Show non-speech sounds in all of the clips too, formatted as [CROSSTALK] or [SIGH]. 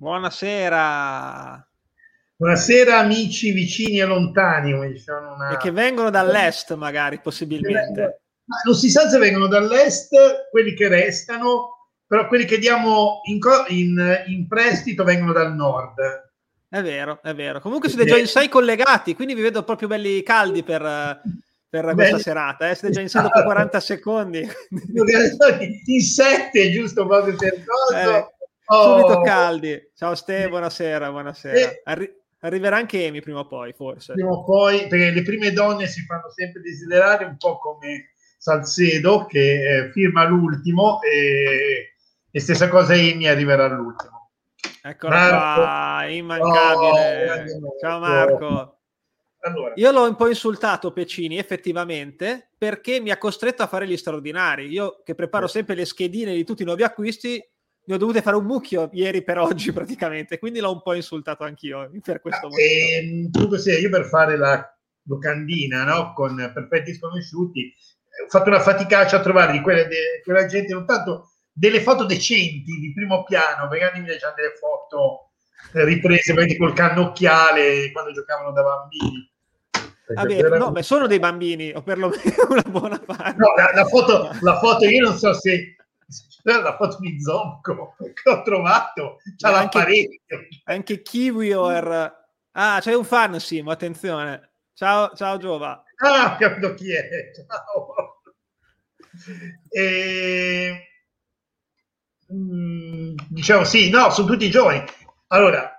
Buonasera. Buonasera amici vicini e lontani, come diciamo una... E che vengono dall'est magari, possibilmente. Ma non si sa se vengono dall'est, quelli che restano, però quelli che diamo in, in, in prestito vengono dal nord. È vero, è vero. Comunque siete già in sei collegati, quindi vi vedo proprio belli caldi per, per Beh, questa serata. Eh? Siete già in sei dopo 40 secondi. [LAUGHS] in sette, giusto proprio per cosa. Eh, oh. Subito caldi. Ciao Ste, buonasera, buonasera. Eh. Arri- arriverà anche Amy prima o poi, forse. Prima o poi, perché le prime donne si fanno sempre desiderare, un po' come Salcedo che eh, firma l'ultimo e, e stessa cosa Amy arriverà all'ultimo. Eccola Marco. qua, immancabile. Oh, Ciao Marco. Allora. Io l'ho un po' insultato Pecini effettivamente perché mi ha costretto a fare gli straordinari. Io che preparo sempre le schedine di tutti i nuovi acquisti, ne ho dovute fare un mucchio ieri per oggi [LAUGHS] praticamente, quindi l'ho un po' insultato anch'io per questo motivo. E, tu sia, io per fare la locandina no? con perfetti sconosciuti ho fatto una faticaccia a trovare di quella, de, quella gente non tanto delle foto decenti di primo piano, perché mi piacciono delle foto riprese magari col cannocchiale quando giocavano da bambini. Vabbè, no, ma sono dei bambini, o perlomeno [LAUGHS] una buona parte. No, la, la, foto, la foto, io non so se la foto di Zonco che ho trovato, c'ha l'apparecchio. Anche Kiwior. Ah, c'è un fan, Simo, attenzione. Ciao, ciao Giova. Ah, ho capito chi è. Ciao. E... Diciamo sì, no, sono tutti giovani. Allora,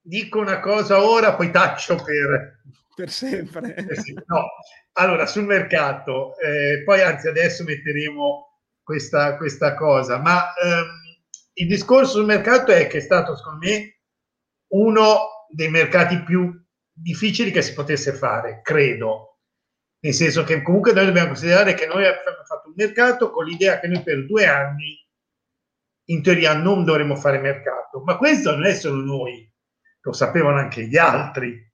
dico una cosa ora, poi taccio per... Per sempre. Eh no. Allora, sul mercato, eh, poi anzi adesso metteremo questa, questa cosa, ma ehm, il discorso sul mercato è che è stato, secondo me, uno dei mercati più difficili che si potesse fare, credo. Nel senso che comunque noi dobbiamo considerare che noi abbiamo fatto un mercato con l'idea che noi per due anni in teoria non dovremmo fare mercato, ma questo non è solo noi, lo sapevano anche gli altri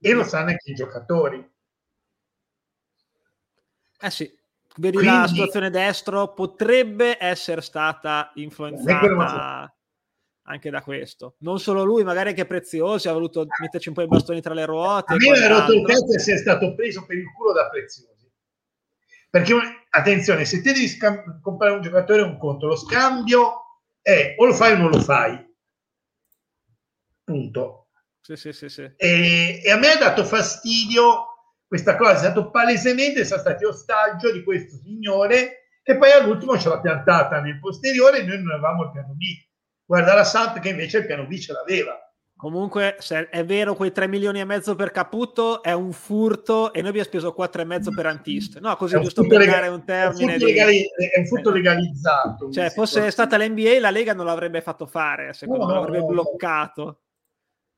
e lo sanno anche i giocatori. Eh sì, vedi Quindi, la situazione destro potrebbe essere stata influenzata anche da questo. Non solo lui, magari anche Preziosi ha voluto metterci un po' i bastoni tra le ruote. A me ha rotto il cazzo e sia stato preso per il culo da Preziosi. Perché, attenzione, se te devi scam- comprare un giocatore un conto, lo scambio è o lo fai o non lo fai. Punto. Sì, sì, sì, sì. E, e, a me ha dato fastidio questa cosa, è stato palesemente, sono stati ostaggio di questo signore che poi all'ultimo ce l'ha piantata nel posteriore e noi non avevamo il piano B. Guarda la Samp che invece il piano B ce l'aveva. Comunque, se è vero, quei 3 milioni e mezzo per Caputo è un furto e noi abbiamo speso 4 e mezzo per Antist. No, così giusto per lega- dare un termine. È un, di... legali- è un furto legalizzato. Cioè, fosse stata l'NBA, la Lega non l'avrebbe fatto fare, secondo no, me, l'avrebbe no, bloccato.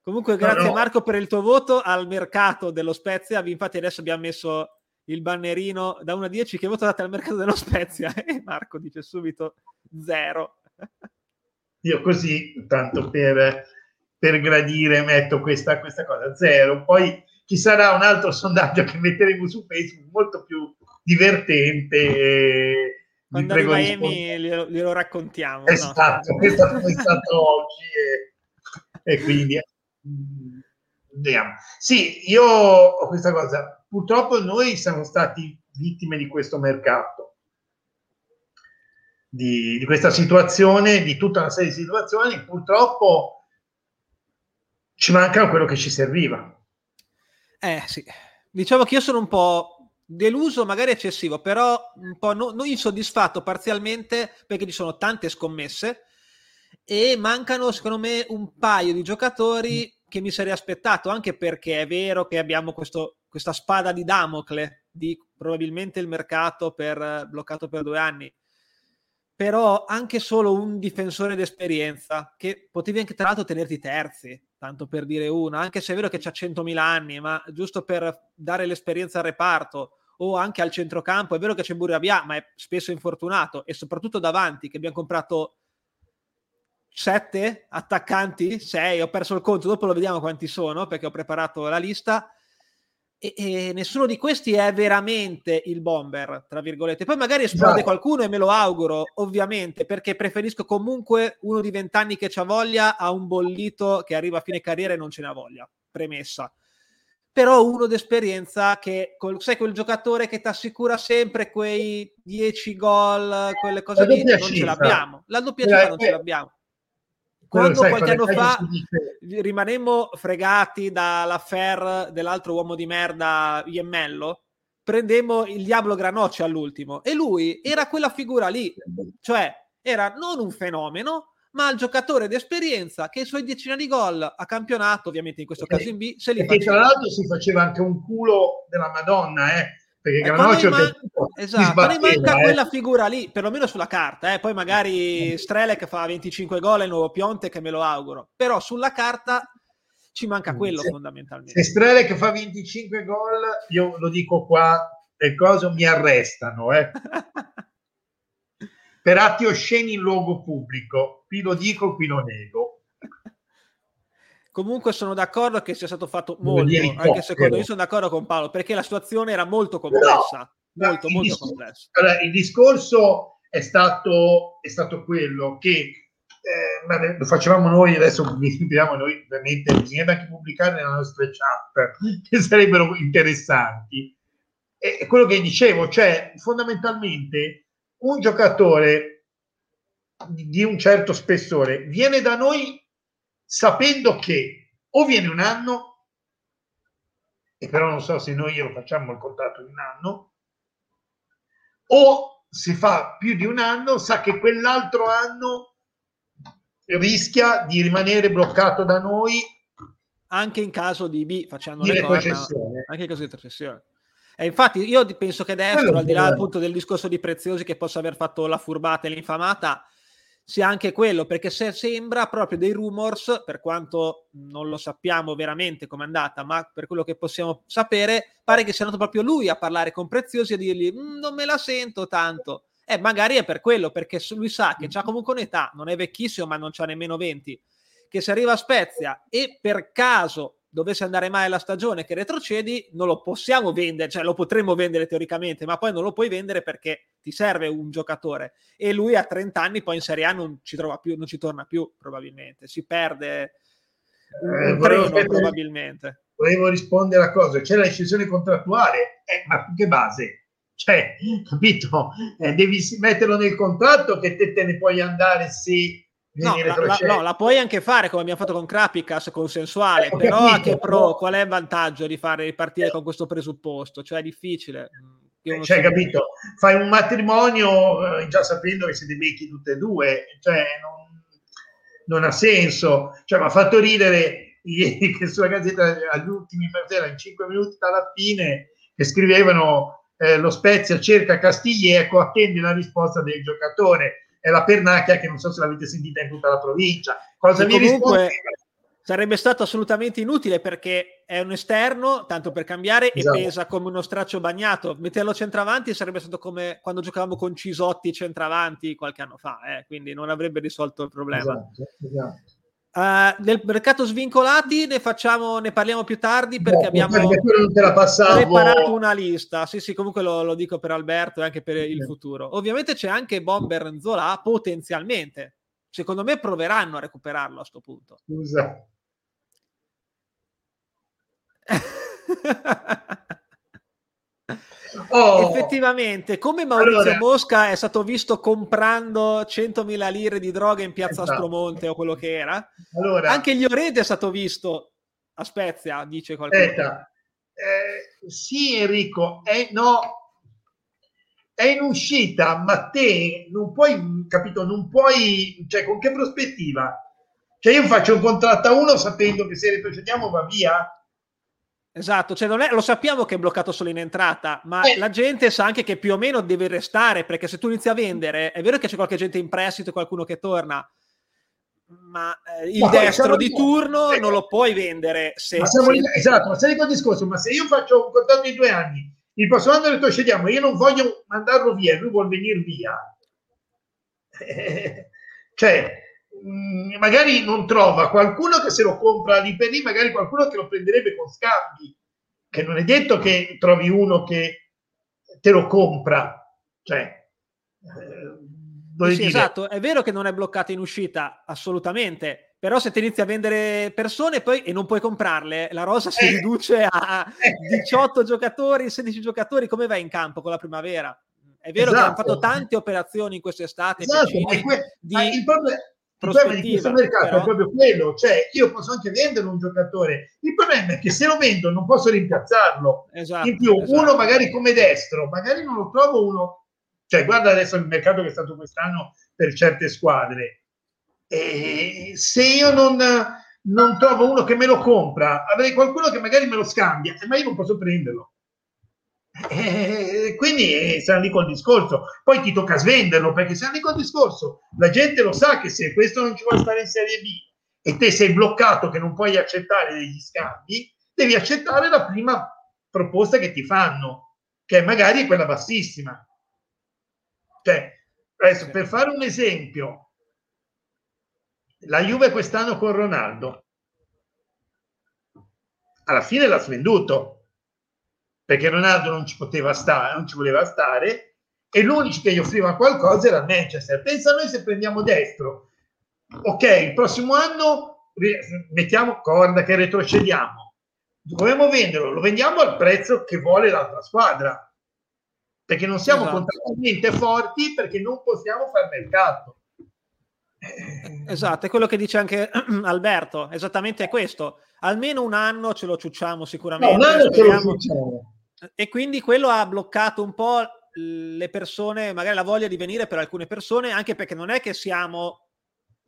No. Comunque, grazie Marco per il tuo voto al mercato dello Spezia. Infatti, adesso abbiamo messo il bannerino da 1 a 10 che voto date al mercato dello Spezia. [LAUGHS] E Marco dice subito zero. Io così, tanto per per gradire metto questa, questa cosa zero. Poi ci sarà un altro sondaggio che metteremo su Facebook molto più divertente. Quando arriva Amy glielo, glielo, raccontiamo. Esatto, no? è stato oggi e, e quindi vediamo. Sì, io ho questa cosa. Purtroppo noi siamo stati vittime di questo mercato, di, di questa situazione, di tutta una serie di situazioni. Purtroppo ci manca quello che ci serviva. Eh sì, diciamo che io sono un po' deluso, magari eccessivo, però un po' no, insoddisfatto parzialmente perché ci sono tante scommesse e mancano secondo me un paio di giocatori che mi sarei aspettato, anche perché è vero che abbiamo questo, questa spada di Damocle di probabilmente il mercato per, bloccato per due anni. Però anche solo un difensore d'esperienza che potevi anche tra l'altro tenerti terzi, tanto per dire una, anche se è vero che c'ha 100.000 anni, ma giusto per dare l'esperienza al reparto o anche al centrocampo, è vero che c'è Burabia, ma è spesso infortunato e soprattutto davanti che abbiamo comprato sette attaccanti, sei, ho perso il conto, dopo lo vediamo quanti sono perché ho preparato la lista. e, e, nessuno di questi è veramente il bomber, tra virgolette. Poi magari esplode esatto. qualcuno e me lo auguro, ovviamente, perché preferisco comunque uno di vent'anni che c'ha voglia a un bollito che arriva a fine carriera e non ce n'ha voglia. Premessa. Però uno d'esperienza che, sai, quel giocatore che ti assicura sempre quei 10 gol, quelle cose lì, non ce l'abbiamo. La doppia cifra non ce l'abbiamo quando sai, qualche anno fa rimanemmo fregati dall'affair dell'altro uomo di merda Iemmello, prendemmo il Diablo Granocci all'ultimo e lui era quella figura lì, cioè era non un fenomeno, ma il giocatore d'esperienza che i suoi decina di gol a campionato, ovviamente in questo caso in B, se li faceva. tra l'altro si faceva anche un culo della Madonna, eh perché Granocchio man- esatto, ma manca eh. quella figura lì, perlomeno sulla carta, eh. poi magari Strelec fa 25 gol e il nuovo Pionte che me lo auguro, però sulla carta ci manca quello se, fondamentalmente. Se Strelec fa 25 gol, io lo dico qua, le cose mi arrestano, eh. [LAUGHS] per atti osceni in luogo pubblico, qui lo dico, qui lo nego. Comunque sono d'accordo che sia stato fatto molto, anche secondo me sono d'accordo con Paolo, perché la situazione era molto complessa, no, molto, molto discor- complessa. Allora, il discorso è stato, è stato quello che eh, lo facevamo noi, adesso vi scriviamo noi, ovviamente bisogna anche pubblicare nelle nostre chat, [LAUGHS] che sarebbero interessanti. È quello che dicevo, cioè fondamentalmente un giocatore di un certo spessore viene da noi sapendo che o viene un anno, e però non so se noi lo facciamo il contratto di un anno, o si fa più di un anno, sa che quell'altro anno rischia di rimanere bloccato da noi anche in caso di B facendo le corna, anche in caso di trascessione. E infatti io penso che adesso, al di là appunto del discorso di Preziosi che possa aver fatto la furbata e l'infamata, sia anche quello, perché se sembra proprio dei rumors, per quanto non lo sappiamo veramente come è andata, ma per quello che possiamo sapere, pare che sia andato proprio lui a parlare con Preziosi e dirgli mm, non me la sento tanto. E eh, magari è per quello, perché lui sa che ha comunque un'età, non è vecchissimo, ma non c'ha nemmeno 20, che se arriva a Spezia e per caso dovesse andare male la stagione che retrocedi, non lo possiamo vendere, cioè lo potremmo vendere teoricamente, ma poi non lo puoi vendere perché ti serve un giocatore e lui a 30 anni poi in Serie A non ci trova più, non ci torna più probabilmente, si perde un, eh, un treno sapere, probabilmente. Volevo rispondere a cosa, c'è la decisione contrattuale, eh, ma che base? Cioè, capito? Eh, devi metterlo nel contratto che te, te ne puoi andare se No la, la, no, la, puoi anche fare come abbiamo fatto con Crapicas consensuale, eh, però capito, a che pro? Qual è il vantaggio di fare ripartire eh. con questo presupposto? Cioè è difficile. Eh, cioè, capito? Fai un matrimonio eh, già sapendo che siete becchi tutte e due, cioè non, non ha senso. Cioè, mi ha fatto ridere [LAUGHS] ieri che sulla gazzetta agli ultimi era in 5 minuti dalla fine che scrivevano eh, lo Spezia cerca Castiglieco, attende la risposta del giocatore è la pernacchia che non so se l'avete sentita in tutta la provincia. Cosa mi risponde? Sarebbe stato assolutamente inutile perché è un esterno, tanto per cambiare, esatto. e pesa come uno straccio bagnato. Metterlo centravanti sarebbe stato come quando giocavamo con Cisotti centravanti qualche anno fa, eh? quindi non avrebbe risolto il problema. Esatto, esatto. Uh, nel mercato svincolati ne facciamo, ne parliamo più tardi perché no, abbiamo preparato una lista. Sì, sì, comunque lo, lo, dico per Alberto e anche per il futuro. Ovviamente c'è anche Bomber Zola potenzialmente. Secondo me proveranno a recuperarlo a questo punto. Scusa. [LAUGHS] Oh. Effettivamente, come Maurizio allora, Mosca è stato visto comprando 100.000 lire di droga in piazza esatto. Aspromonte o quello che era, allora, anche Llorente è stato visto a Spezia, dice qualcuno. Eh, sì, Enrico, è, no, è in uscita, ma te non puoi, capito, non puoi, cioè con che prospettiva? Cioè io faccio un contratto a uno sapendo che se retrocediamo va via? Esatto, cioè non è, lo sappiamo che è bloccato solo in entrata, ma eh. la gente sa anche che più o meno deve restare, perché se tu inizi a vendere, è vero che c'è qualche gente in prestito qualcuno che torna, ma eh, il ma destro di turno non lo puoi vendere se... Ma se... Esatto, ma sai quel discorso, ma se io faccio un contratto di due anni, il prossimo anno retrocediamo, io non voglio mandarlo via, lui vuole venire via. [LAUGHS] cioè, Mm, magari non trova qualcuno che se lo compra lì per lì, magari qualcuno che lo prenderebbe con scambi. che non è detto che trovi uno che te lo compra, cioè... Eh, sì, esatto, è vero che non è bloccato in uscita, assolutamente, però se ti inizi a vendere persone poi, e non puoi comprarle, la rosa si eh. riduce a [LAUGHS] 18 giocatori, 16 giocatori, come vai in campo con la primavera? È vero esatto. che hanno fatto esatto. tante operazioni in quest'estate esatto, que- di il problema, il problema di questo mercato però... è proprio quello, cioè io posso anche vendere un giocatore, il problema è che se lo vendo non posso rimpiazzarlo. Esatto, in più, esatto. uno magari come destro, magari non lo trovo uno, cioè guarda adesso il mercato che è stato quest'anno per certe squadre, e se io non, non trovo uno che me lo compra, avrei qualcuno che magari me lo scambia, ma io non posso prenderlo. E quindi siamo lì col discorso. Poi ti tocca svenderlo perché siamo lì col discorso. La gente lo sa che se questo non ci vuole stare in Serie B e te sei bloccato che non puoi accettare degli scambi, devi accettare la prima proposta che ti fanno, che magari è quella bassissima. Cioè, adesso per fare un esempio, la Juve quest'anno con Ronaldo alla fine l'ha svenduto perché Ronaldo non ci poteva stare, non ci voleva stare e l'unico che gli offriva qualcosa era Manchester. Pensa noi se prendiamo destro. Ok, il prossimo anno mettiamo corda che retrocediamo. Dovremmo venderlo, lo vendiamo al prezzo che vuole l'altra squadra. Perché non siamo esatto. contrattualmente forti perché non possiamo fare mercato. Esatto, è quello che dice anche [CLEARS THROAT] Alberto, esattamente questo. Almeno un anno ce lo ciucciamo sicuramente. No, un anno ce lo ciucciamo. E quindi quello ha bloccato un po' le persone, magari la voglia di venire per alcune persone, anche perché non è che siamo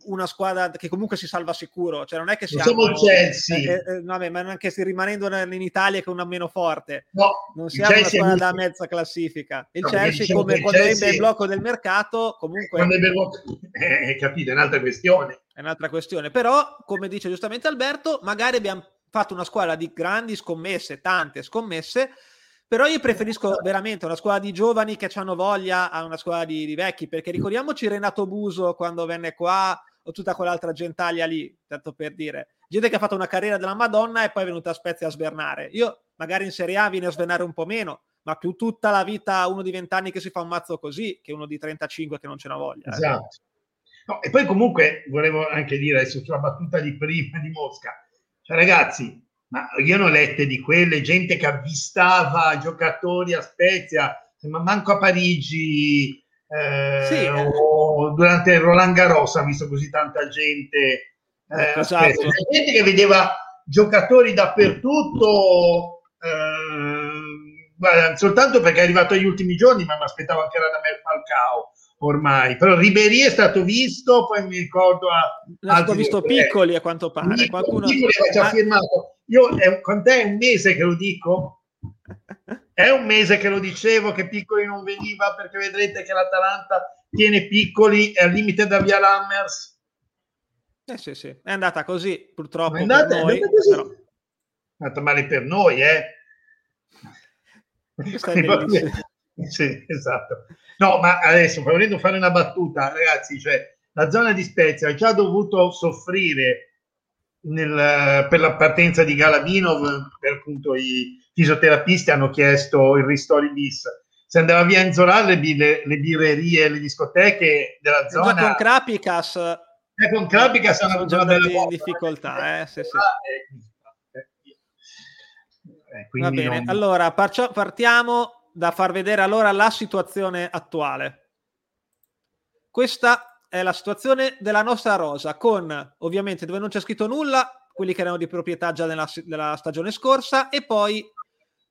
una squadra che comunque si salva sicuro, cioè non è che siamo, siamo il Chelsea, eh, eh, no, ma anche se rimanendo in Italia con una meno forte, no, non siamo una squadra da mezza classifica. Il no, Chelsea, diciamo come quando Chelsea... ebbe il blocco del mercato, comunque quando ebbe blocco, [LAUGHS] eh, capito, è un'altra questione. È un'altra questione, però come dice giustamente Alberto, magari abbiamo fatto una squadra di grandi scommesse, tante scommesse però io preferisco veramente una squadra di giovani che hanno voglia a una squadra di, di, vecchi, perché ricordiamoci Renato Buso quando venne qua o tutta quell'altra gentaglia lì, tanto per dire. Gente che ha fatto una carriera della Madonna e poi è venuta a Spezia a svernare. Io magari in Serie A viene a svernare un po' meno, ma più tutta la vita uno di 20 anni che si fa un mazzo così che uno di 35 che non ce n'ha voglia. Eh. Esatto. No, e poi comunque volevo anche dire adesso sulla battuta di prima di Mosca. Cioè, ragazzi, ma io ne ho lette di quelle, gente che avvistava giocatori a Spezia, ma manco a Parigi eh, sì. o durante il Roland Garros ha visto così tanta gente. Eh, esatto. gente che vedeva giocatori dappertutto, eh, guarda, soltanto perché è arrivato agli ultimi giorni, ma mi aspettavo anche era da me Falcao ormai. Però Ribery è stato visto, poi mi ricordo a... L'ho visto piccoli a quanto pare. Qualcuno... Piccoli aveva già firmato io è, con te è un mese che lo dico. È un mese che lo dicevo che Piccoli non veniva perché vedrete che l'Atalanta tiene Piccoli è al limite da via Lammers. Eh sì, sì, è andata così purtroppo. È andata, noi, è così. Però... È andata male per noi, eh. [LAUGHS] [LAUGHS] sì, esatto. No, ma adesso volendo fare una battuta, ragazzi, cioè la zona di Spezia ha già dovuto soffrire nel, per la partenza di Galadinov, per appunto i fisioterapisti hanno chiesto il ristori bis. Se andava via Enzola, le, le, le birrerie, le discoteche della zona. con Krapicas. Eh, con Krapicas hanno già delle in difficoltà. Eh, sì, sì. Eh, Va bene, non... allora partiamo da far vedere allora la situazione attuale. Questa è la situazione della nostra rosa, con ovviamente dove non c'è scritto nulla, quelli che erano di proprietà già nella, nella stagione scorsa, e poi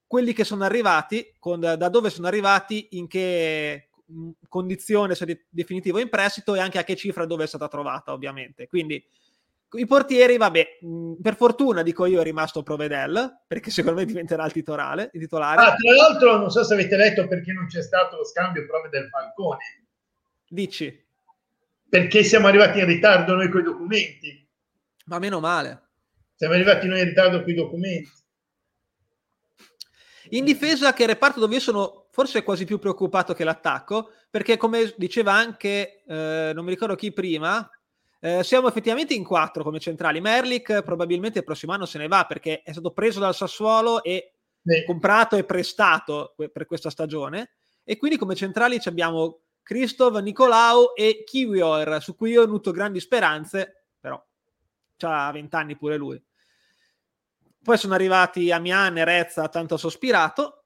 quelli che sono arrivati, con, da dove sono arrivati, in che mm, condizione, se definitivo in prestito e anche a che cifra dove è stata trovata, ovviamente. Quindi i portieri, vabbè, mm, per fortuna dico io è rimasto Provedel, perché secondo me diventerà il titolare. Il titolare. Ah, tra l'altro, non so se avete letto perché non c'è stato lo scambio Provedel-Falcone. Dici? Perché siamo arrivati in ritardo noi con i documenti. Ma meno male. Siamo arrivati noi in ritardo con i documenti. In difesa che reparto dove io sono forse quasi più preoccupato che l'attacco, perché come diceva anche, eh, non mi ricordo chi prima, eh, siamo effettivamente in quattro come centrali. Merlick probabilmente il prossimo anno se ne va perché è stato preso dal Sassuolo e sì. comprato e prestato per questa stagione. E quindi come centrali abbiamo Christoph, Nicolau e Kiwior, su cui io ho avuto grandi speranze, però ha 20 anni pure lui. Poi sono arrivati Amian e Rezza, tanto sospirato.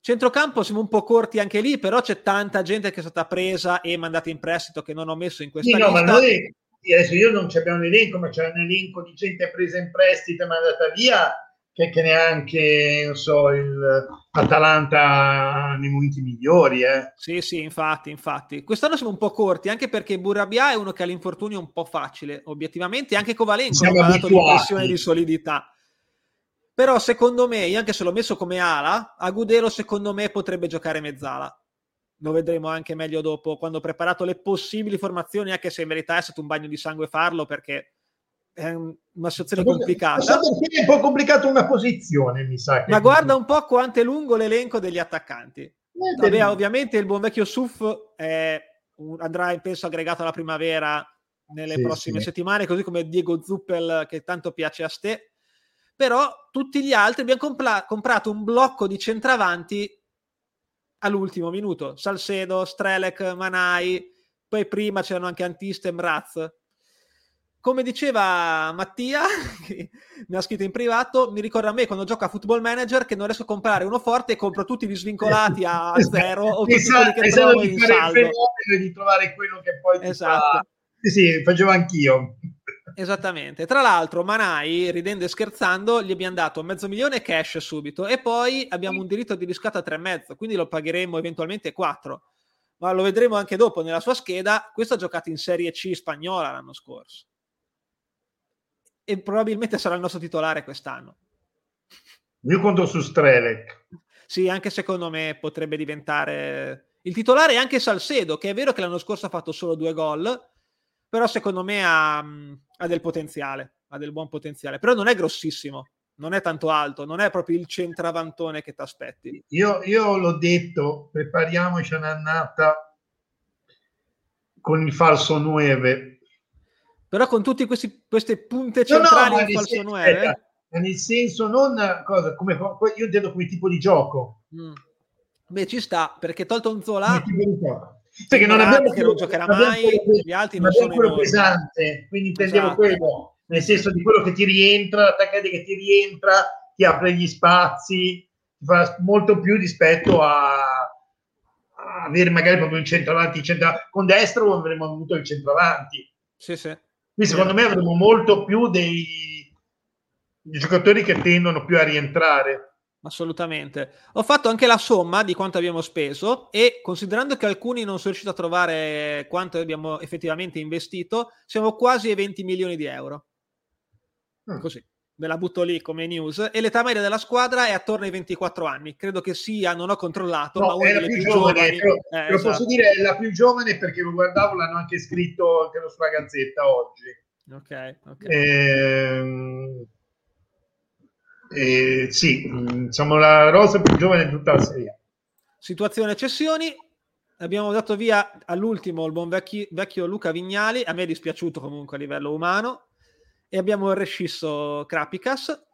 Centrocampo siamo un po' corti anche lì, però c'è tanta gente che è stata presa e mandata in prestito che non ho messo in questa sì, lista. No, ma noi, adesso io non abbiamo un elenco, ma c'è un elenco di gente presa in prestito e mandata via che, che neanche, non so, l'Atalanta nei momenti migliori. Eh. Sì, sì, infatti, infatti. Quest'anno siamo un po' corti, anche perché Burabia è uno che ha l'infortunio un po' facile, obiettivamente, anche Covalenco ha dato l'impressione di solidità. Però secondo me, io anche se l'ho messo come ala, Agudelo secondo me potrebbe giocare mezzala. Lo vedremo anche meglio dopo, quando ho preparato le possibili formazioni, anche se in verità è stato un bagno di sangue farlo, perché è una situazione complicata. È un po' complicato una posizione, mi sa. Ma guarda un po' quanto è lungo l'elenco degli attaccanti. Eh, Vabbè, ovviamente il buon vecchio Suf è, andrà, penso, aggregato alla primavera nelle sì, prossime sì. settimane, così come Diego Zuppel, che tanto piace a ste. Però tutti gli altri abbiamo compla- comprato un blocco di centravanti all'ultimo minuto. Salcedo, Strelec, Manai, poi prima c'erano anche Antiste e Mraz come diceva Mattia, [LAUGHS] che mi ha scritto in privato, mi ricorda a me quando gioco a Football Manager che non riesco a comprare uno forte e compro tutti gli svincolati a [LAUGHS] zero o tutti esatto, quelli che trovo in saldo. Il di trovare quello che poi esatto. Fa... Sì, sì, facevo anch'io. Esattamente. Tra l'altro, Manai, ridendo e scherzando, gli abbiamo dato mezzo milione cash subito e poi abbiamo un diritto di riscatto a tre e mezzo, quindi lo pagheremo eventualmente quattro. Ma lo vedremo anche dopo nella sua scheda. Questo ha giocato in Serie C spagnola l'anno scorso e probabilmente sarà il nostro titolare quest'anno. Io conto su Strelec. Sì, anche secondo me potrebbe diventare il titolare e anche Salcedo, che è vero che l'anno scorso ha fatto solo due gol, però secondo me ha, ha del potenziale, ha del buon potenziale, però non è grossissimo, non è tanto alto, non è proprio il centravantone che ti aspetti. Io, io l'ho detto, prepariamoci un'annata con il falso 9 però con tutte queste punte centrali no, no, in falso 9 nel senso non cosa come io intendo come tipo di gioco. Mm. beh ci sta perché tolto un Zola perché non abbiamo che non giocherà mai quello, gli altri non sono quello pesante quindi intendiamo esatto. quello nel senso di quello che ti rientra l'attaccante che ti rientra ti apre gli spazi ti fa molto più rispetto a, a avere magari proprio il centravanti centro, con destro avremmo avuto il centravanti. Sì sì quindi secondo me avremo molto più dei giocatori che tendono più a rientrare. Assolutamente. Ho fatto anche la somma di quanto abbiamo speso e considerando che alcuni non sono riusciti a trovare quanto abbiamo effettivamente investito, siamo quasi ai 20 milioni di euro. Mm. Così, me la butto lì come news. E l'età media della squadra è attorno ai 24 anni. Credo che sia, non ho controllato, no, ma una delle più, più giovane. giovani. Però, eh, lo esatto. posso dire, è la più giovane perché lo guardavo, l'hanno anche scritto anche sulla gazzetta oggi. Ok, ok. Eh, eh, sì, siamo la rosa più giovane di tutta la serie. Situazione cessioni. Abbiamo dato via all'ultimo il buon vecchi, vecchio Luca Vignali. A me è dispiaciuto comunque a livello umano. E abbiamo rescisso Krapicas.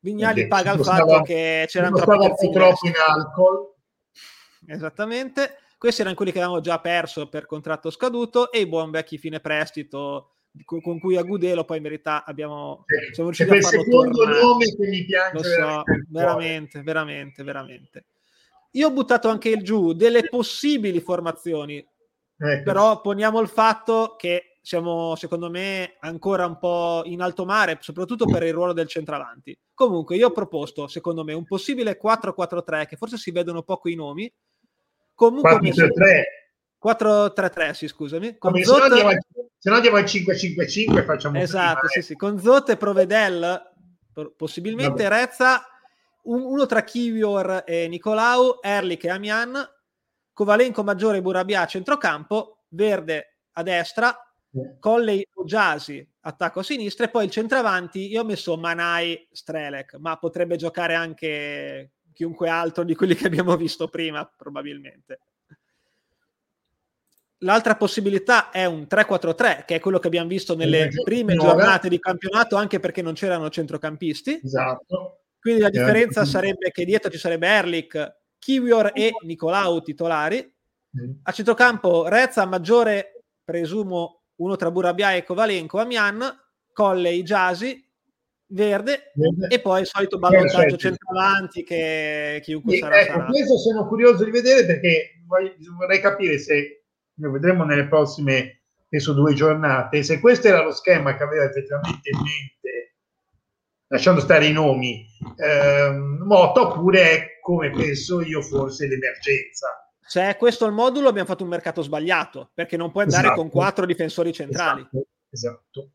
Vignali Beh, paga il fatto che c'erano troppi troppo in alcol. Esattamente. Questi erano quelli che avevamo già perso per contratto scaduto e i buon vecchi fine prestito con cui a Gudelo poi in verità abbiamo siamo riusciti a farlo secondo tornare. nome che mi piace lo so, veramente, veramente, veramente. Io ho buttato anche giù delle possibili formazioni, ecco. però poniamo il fatto che siamo, secondo me, ancora un po' in alto mare, soprattutto per il ruolo del centravanti. Comunque, io ho proposto, secondo me, un possibile 4-4-3, che forse si vedono poco i nomi. Comunque, 4-3. 4-3-3, sì, scusami. Con Zot... se, no andiamo, se no andiamo al 5-5-5 facciamo Esatto, sì, sì. Con Zot e Provedel, possibilmente Vabbè. Rezza, un, uno tra Kivior e Nicolau, Erlich e Amian, Kovalenko Maggiore e Burabia a centrocampo, Verde a destra, Colley o Jasi attacco a sinistra e poi il centravanti io ho messo Manai Strelec ma potrebbe giocare anche chiunque altro di quelli che abbiamo visto prima probabilmente L'altra possibilità è un 3-4-3, che è quello che abbiamo visto nelle prime giornate di campionato, anche perché non c'erano centrocampisti. Esatto. Quindi la differenza sarebbe che dietro ci sarebbe Erlich, Kiwior e Nicolau titolari. A centrocampo Rezza, Maggiore, presumo uno tra Burabia e Kovalenko, Amian, Colley, Jasi, Verde, Verde, e poi il solito ballottaggio centravanti che chiunque sarà, ecco, sarà. Questo sono curioso di vedere perché vorrei capire se lo vedremo nelle prossime penso due giornate se questo era lo schema che aveva effettivamente in mente lasciando stare i nomi ehm, Motta oppure è come penso io forse l'emergenza se è questo il modulo abbiamo fatto un mercato sbagliato perché non puoi andare esatto. con quattro difensori centrali esatto, esatto.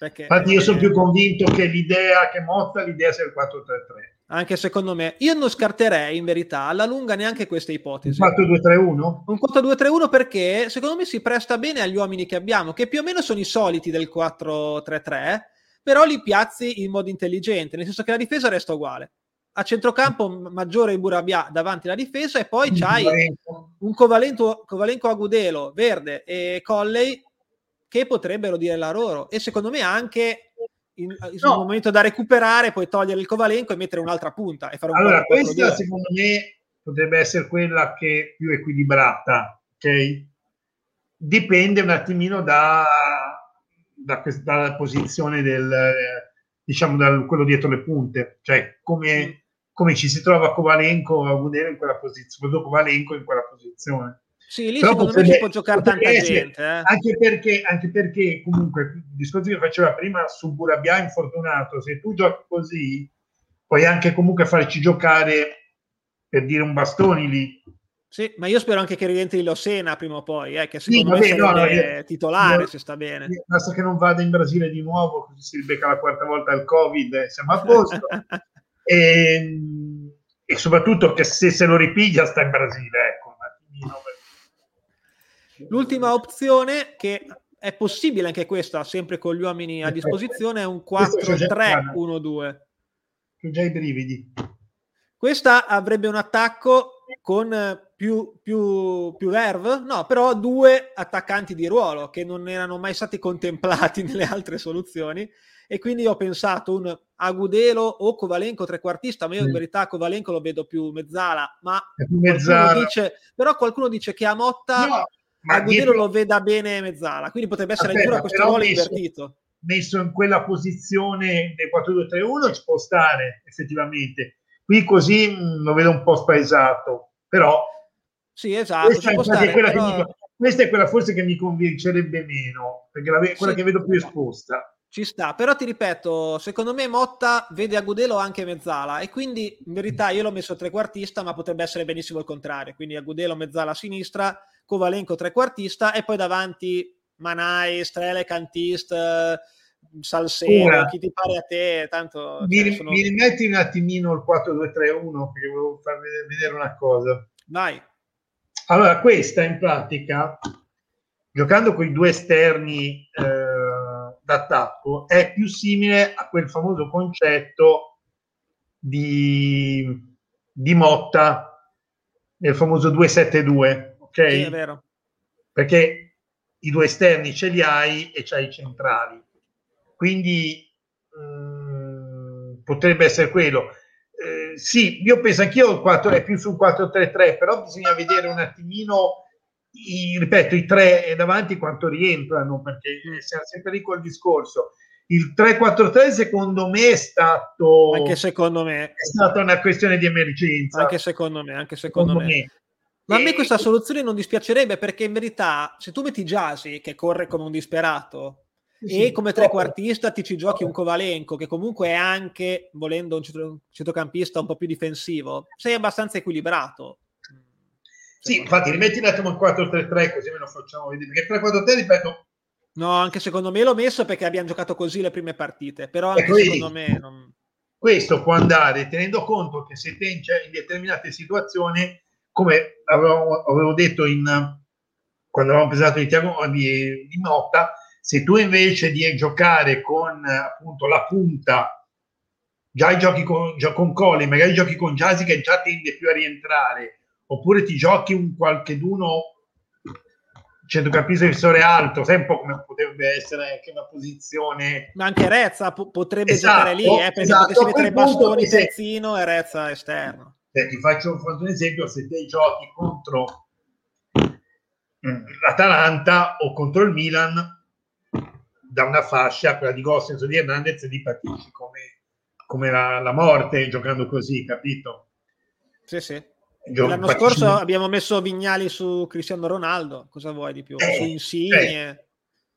Perché, Infatti io sono più convinto che l'idea che Motta l'idea sia il 4-3-3. Anche secondo me. Io non scarterei in verità alla lunga neanche questa ipotesi. Un 4-2-3-1? Un 4-2-3-1 perché secondo me si presta bene agli uomini che abbiamo, che più o meno sono i soliti del 4-3-3, però li piazzi in modo intelligente, nel senso che la difesa resta uguale. A centrocampo maggiore Burabia davanti alla difesa e poi c'hai un Covalenco, Covalenco Agudelo, Verde e Colley che potrebbero dire la loro e secondo me anche in, in no. un momento da recuperare puoi togliere il Covalenco e mettere un'altra punta e fare un allora questa secondo me potrebbe essere quella che è più equilibrata ok? Dipende un attimino da, da questa, dalla posizione del diciamo da quello dietro le punte cioè come, come ci si trova Covalenco a Gudero in quella posizione Covalenco in quella posizione sì, lì Però secondo potrebbe, me ci può giocare tanta essere, gente. Eh. Anche, perché, anche perché comunque il discorso che faceva prima su Burabia infortunato, se tu giochi così, puoi anche comunque farci giocare per dire un bastoni lì. Sì, ma io spero anche che rientri Losena prima o poi, eh, che secondo sì, me no, no, io, titolare io, se sta bene. Basta che non vada in Brasile di nuovo, così si becca la quarta volta il Covid, eh, siamo a posto. e, [LAUGHS] ehm, e, soprattutto che se se lo ripiglia sta in Brasile, ecco, un attimino L'ultima opzione che è possibile anche questa, sempre con gli uomini a disposizione, è un 4-3-1-2. Che già i brividi. Questa avrebbe un attacco con più, più, più verve, no, però due attaccanti di ruolo che non erano mai stati contemplati [LAUGHS] nelle altre soluzioni e quindi ho pensato un Agudelo o Kovalenko trequartista, ma io in verità Kovalenko lo vedo più mezzala, ma mezzala. Qualcuno dice, però qualcuno dice che a Motta no, Agudelo lo veda bene Mezzala, quindi potrebbe essere Aspetta, addirittura questo ruolo messo, invertito. Messo in quella posizione del 4-2-3-1 ci può stare effettivamente. Qui così mm, lo vedo un po' spaesato, però sì, esatto, questa, è stare, però... mi, questa, è quella forse che mi convincerebbe meno, perché la, quella sì, che vedo più esposta. Ci sta, però ti ripeto, secondo me Motta vede Agudelo anche Mezzala e quindi in verità io l'ho messo trequartista, ma potrebbe essere benissimo il contrario, quindi Agudelo Mezzala a sinistra, Kovalenko trequartista e poi davanti Manai, Strele, Cantist, Salsero, chi ti pare a te, tanto... Mi, cioè, sono... mi rimetti un attimino il 4-2-3-1 perché volevo farvi vedere una cosa. Vai. Allora, questa in pratica, giocando con i due esterni eh, d'attacco, è più simile a quel famoso concetto di, di Motta nel famoso 2-7-2 ok? Sì, è vero. Perché i due esterni ce li hai e c'hai i centrali. Quindi mh, mm, potrebbe essere quello. Eh, sì, io penso anch'io il 4 è più sul 4-3-3, però bisogna vedere un attimino, i, ripeto, i tre davanti quanto rientrano, perché mm. siamo sempre lì col discorso. Il 3-4-3 secondo me è stato... Anche secondo me. È stata una questione di emergenza. Anche secondo me, anche secondo, secondo me. me. Ma a me questa soluzione non dispiacerebbe perché in verità se tu metti Jasi che corre come un disperato sì, e come trequartista ti ci giochi un Kovalenko che comunque è anche, volendo un centrocampista un po' più difensivo, sei abbastanza equilibrato. Sì, infatti rimetti un attimo il 4-3-3 così me lo facciamo vedere, perché il 3-4-3 ripeto... No, anche secondo me l'ho messo perché abbiamo giocato così le prime partite, però anche ecco, secondo me... Non... Questo può andare tenendo conto che se te in, in determinate situazioni come avevo, avevo detto in, quando avevamo pensato di, Tiago, di, di Motta, se tu invece di giocare con appunto la punta, già giochi con, già con Cole, magari giochi con Jazzy che già tende più a rientrare, oppure ti giochi un qualche d'uno centrocampista difensore alto, sai un po' come potrebbe essere anche una posizione. Ma anche Rezza po- potrebbe esatto, giocare lì, eh, perché esatto, potessi mettere bastoni se... terzino e Rezza esterno. Eh, ti faccio, faccio un esempio, se te giochi contro mm, l'Atalanta o contro il Milan, da una fascia, quella di Gossens o di Hernandez, lì patisci come, come la, la morte giocando così, capito? Sì, sì. L'anno scorso abbiamo messo Vignali su Cristiano Ronaldo, cosa vuoi di più? Eh, su Insigne. Cioè,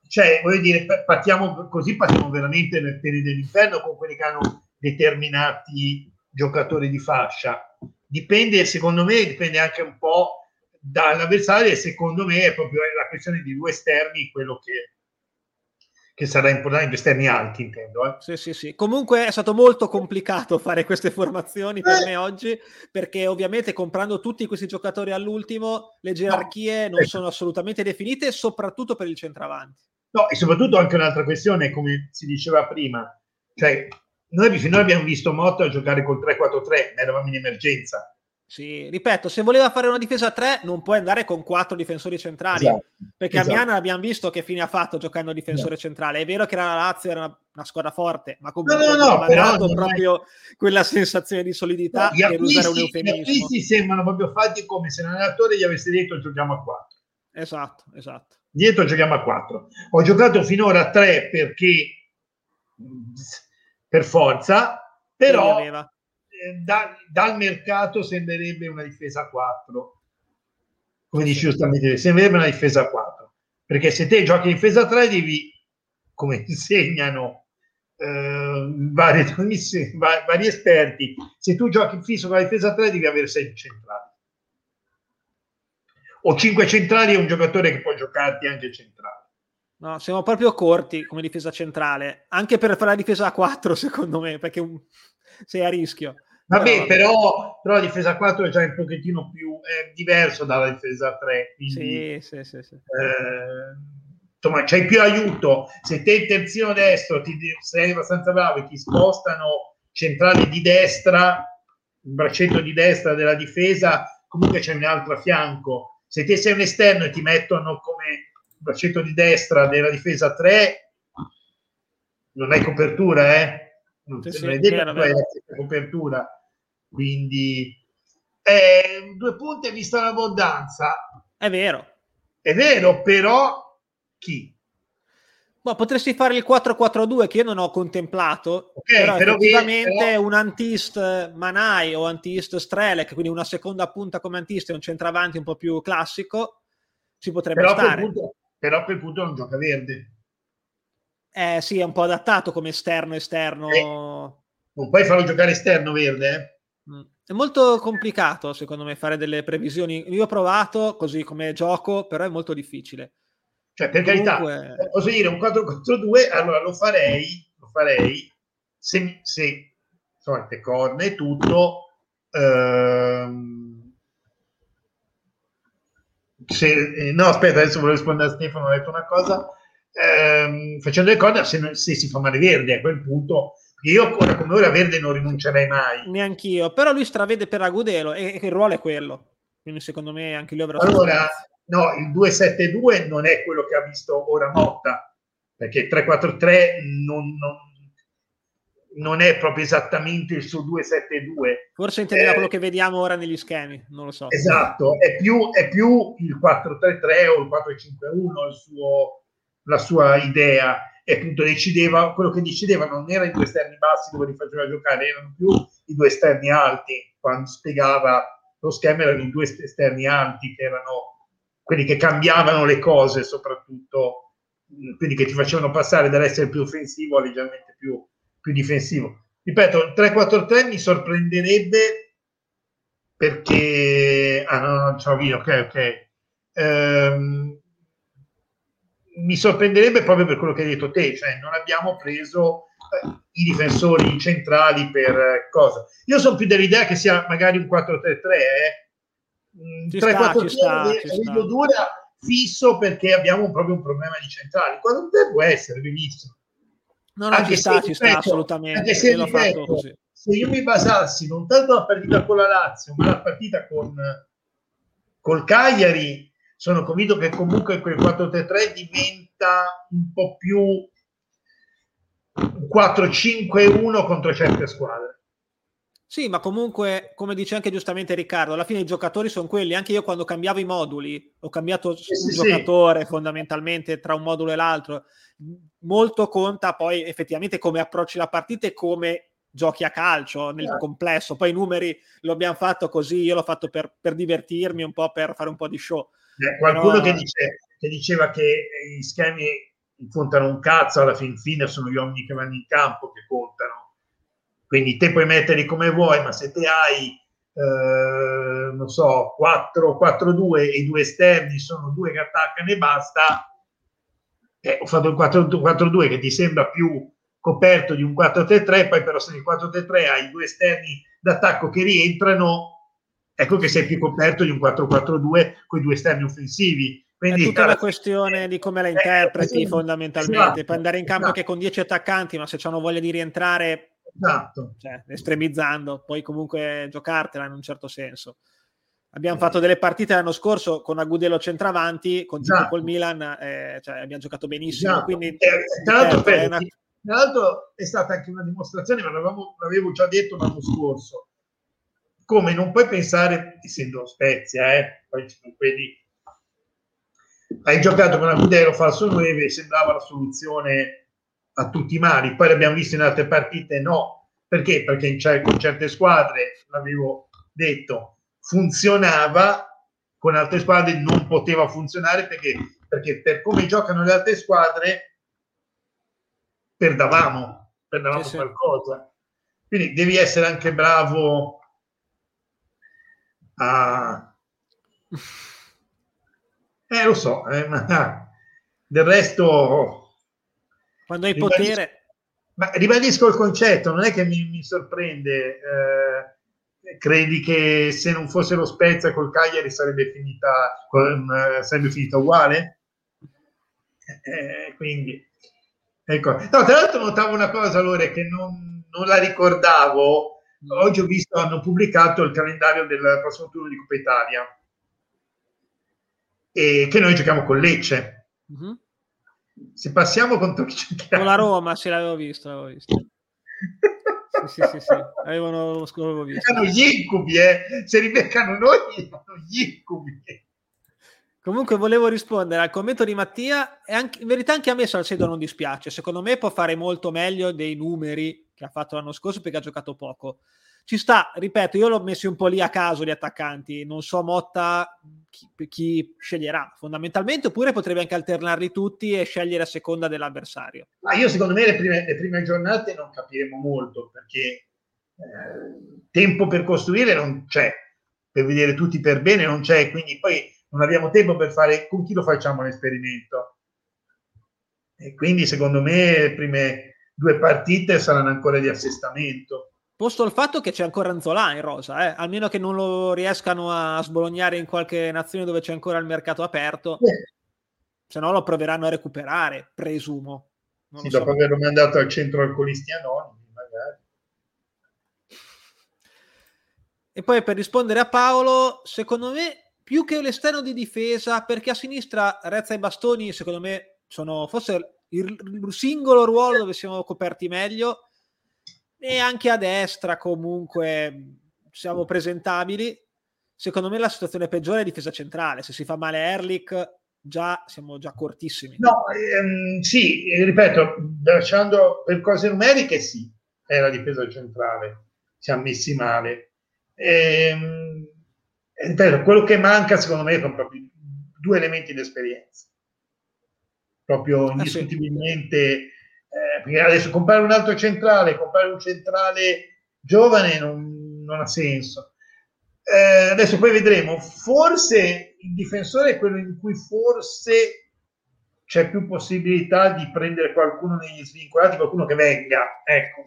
cioè, voglio dire, partiamo così, partiamo veramente nel periodo dell'inferno con quelli che hanno determinati giocatori di fascia. Dipende, secondo me, dipende anche un po' dall'avversario e secondo me è proprio la questione di due esterni quello che, che sarà importante, esterni alti intendo. Eh. Sì, sì, sì. Comunque è stato molto complicato fare queste formazioni per eh. me oggi, perché ovviamente comprando tutti questi giocatori all'ultimo, le gerarchie no. non sono assolutamente definite, soprattutto per il centravanti. No, e soprattutto anche un'altra questione, come si diceva prima, cioè noi finora abbiamo visto Motta giocare col 3-4-3, ma eravamo in emergenza sì, ripeto, se voleva fare una difesa a 3 non puoi andare con quattro difensori centrali, esatto, perché esatto. a Miana abbiamo visto che fine ha fatto giocando a difensore esatto. centrale. È vero che la Lazio era una, una squadra forte, ma comunque no, no, no, ha dato proprio è... quella sensazione di solidità no, per usare un eufemismo. Gli acquisti sembrano proprio fatti come se l'allenatore gli avesse detto giochiamo a 4. Esatto, esatto. Dietro giochiamo a 4. Ho giocato finora a 3 perché per forza, però da, dal mercato sembrerebbe una difesa a 4 come dici giustamente sembrerebbe una difesa a 4 perché se te giochi in difesa a 3 devi come [LAUGHS] insegnano eh, vari, vari, esperti se tu giochi fisso con la difesa a 3 devi avere 6 centrali. O 5 centrali è un giocatore che può giocarti anche centrale. No, siamo proprio corti come difesa centrale, anche per fare la difesa a 4 secondo me, perché sei a rischio. Vabbè, però, però, la difesa 4 è già un pochettino più è diverso dalla difesa 3. Quindi, sì, sì, sì. sì. Eh, insomma, c'hai più aiuto. Se te il terzino destro ti, sei abbastanza bravo e ti spostano centrale di destra, il braccetto di destra della difesa, comunque c'è un altro a fianco. Se te sei un esterno e ti mettono come braccetto di destra della difesa 3, non hai copertura, eh? Non, sì, non detto che hai la copertura quindi eh, due punti vista l'abbondanza. È vero. È vero, però chi? Ma potresti fare il 4-4-2 che io non ho contemplato, okay, però, però effettivamente però... un antist Manai o antist Strelec, quindi una seconda punta come antist e un centravanti un po' più classico, ci potrebbe però stare. Per punto, però a quel punto non gioca verde. Eh sì, è un po' adattato come esterno esterno. Eh, non puoi farlo giocare esterno verde, eh? Mm. È molto complicato, secondo me, fare delle previsioni. Io ho provato così come gioco, però è molto difficile. Cioè, per Comunque... carità, posso dire un 4-4-2, allora lo farei, lo farei se, se insomma, te corne e tutto. Ehm, se, eh, no, aspetta, adesso volevo rispondere a Stefano, ho detto una cosa. Ehm, facendo le corna, se, se si fa male verde a quel punto io ora come ora verde non rinuncerei mai. Neanch'io, però lui stravede per Agudelo e, e il ruolo è quello. Quindi secondo me anche lui avrà Allora, no, il 2-7-2 non è quello che ha visto ora Motta, perché il 3-4-3 non, non, non, è proprio esattamente il suo 2-7-2. Forse intendeva eh, quello che vediamo ora negli schemi, non lo so. Esatto, è più, è più il 4-3-3 o il 4-5-1 il suo, la sua idea e appunto decideva, quello che decideva non era i due esterni bassi dove li faceva giocare, erano più i due esterni alti, quando spiegava lo schema erano i due esterni alti che erano quelli che cambiavano le cose soprattutto, quindi che ti facevano passare dall'essere più offensivo a leggermente più, più difensivo. Ripeto, il 3-4-3 mi sorprenderebbe perché... Ah no, no, ciao Vino, ok, ok. Um, mi sorprenderebbe proprio per quello che hai detto te, cioè non abbiamo preso eh, i difensori centrali per eh, cosa. Io sono più dell'idea che sia magari un 4-3-3, eh. 3-4-3 dura fisso perché abbiamo proprio un problema di centrali. 4-3 può essere benissimo. No, no, anche ci sta, ci sta assolutamente. Anche se, ripeto, se io mi basassi non tanto la partita con la Lazio, ma la partita con col Cagliari, sono convinto che comunque quel 4-3-3 diventa un po' più 4-5-1 contro certe squadre. Sì, ma comunque, come dice anche giustamente Riccardo, alla fine i giocatori sono quelli. Anche io quando cambiavo i moduli, ho cambiato sì, un sì, giocatore sì. fondamentalmente tra un modulo e l'altro. Molto conta poi effettivamente come approcci la partita e come giochi a calcio nel yeah. complesso. Poi i numeri lo abbiamo fatto così, io l'ho fatto per, per divertirmi, un po' per fare un po' di show. Eh, qualcuno Però... che, dice, che, diceva che i schemi contano un cazzo, alla fin fine sono gli uomini che vanno in campo che contano. Quindi te puoi metterli come vuoi, ma se te hai, eh, non so, 4-4-2 e i due esterni sono due che attaccano e basta, eh, ho fatto il 4-4-2 che ti sembra più coperto di un 4-3-3, poi però se nel 4-3-3 hai due esterni d'attacco che rientrano, ecco che sei più coperto di un 4-4-2 con i due esterni offensivi. Quindi, è tutta la questione di come la eh, interpreti eh, fondamentalmente. Esatto, Puoi andare in campo esatto. anche con 10 attaccanti, ma se hanno voglia di rientrare Esatto. Cioè, estremizzando, puoi comunque giocartela in un certo senso. Abbiamo fatto delle partite l'anno scorso con Agudelo centravanti, con esatto. col Milan, eh, cioè, abbiamo giocato benissimo. Esatto. Quindi, eh, tra, l'altro, per, è una... tra, l'altro, è stata anche una dimostrazione, ma l'avevo già detto l'anno scorso, come non puoi pensare, essendo Spezia, eh, poi quelli... Hai giocato con Agudelo falso 9, sembrava la soluzione a tutti i mali. Poi l'abbiamo visto in altre partite, no. Perché? Perché in, cer- in certe squadre, l'avevo detto, funzionava, con altre squadre non poteva funzionare perché, perché per come giocano le altre squadre perdavamo, perdavamo sì, qualcosa. Quindi devi essere anche bravo a... Eh, lo so, eh, ma del resto quando hai ribadisco, potere... Ma ribadisco il concetto, non è che mi, mi sorprende. Eh, credi che se non fosse lo Spezia col Cagliari sarebbe finita, con, eh, sarebbe finita uguale? Eh, quindi, ecco. No, tra l'altro notavo una cosa, allora, che non, non la ricordavo. Oggi ho visto, hanno pubblicato il calendario del prossimo turno di Coppa Italia e che noi giochiamo con Lecce. Uh-huh. Se passiamo contro chi Con la Roma, se l'avevo visto, l'avevo visto. sì, sì, sì, sì. Avevano, avevo visto. Gli incubi, eh. Se ribeccano noi, sono gli incubi. Comunque volevo rispondere al commento di Mattia e anche, in verità anche a me Salcedo non dispiace, secondo me può fare molto meglio dei numeri che ha fatto l'anno scorso perché ha giocato poco ci sta, ripeto, io l'ho messi un po' lì a caso gli attaccanti, non so Motta chi, chi, sceglierà fondamentalmente, oppure potrebbe anche alternarli tutti e scegliere a seconda dell'avversario. Ma io secondo me le prime, le prime giornate non capiremo molto perché eh, tempo per costruire non c'è, per vedere tutti per bene non c'è, quindi poi non abbiamo tempo per fare con chi lo facciamo l'esperimento. E quindi secondo me le prime due partite saranno ancora di assestamento Posto il fatto che c'è ancora Anzola in rosa, eh? almeno che non lo riescano a sbolognare in qualche nazione dove c'è ancora il mercato aperto, eh. se no lo proveranno a recuperare, presumo. Sì, dopo so. averlo mandato al centro alcolisti anonimi, magari. E poi per rispondere a Paolo, secondo me più che l'esterno di difesa, perché a sinistra Rezza e Bastoni, secondo me, sono forse il singolo ruolo dove siamo coperti meglio e anche a destra comunque siamo presentabili. Secondo me la situazione peggiore è difesa centrale. Se si fa male Erlich, già siamo già cortissimi. No, ehm, sì, ripeto, lasciando per cose numeriche, sì, è la difesa centrale. Siamo messi male. Ehm, ripeto, quello che manca, secondo me, sono proprio due elementi di esperienza. Proprio indiscutibilmente. Ah, sì eh, perché adesso comprare un altro centrale, comprare un centrale giovane non, non ha senso. Eh, adesso poi vedremo, forse il difensore è quello in cui forse c'è più possibilità di prendere qualcuno negli svincolati, qualcuno che venga, ecco.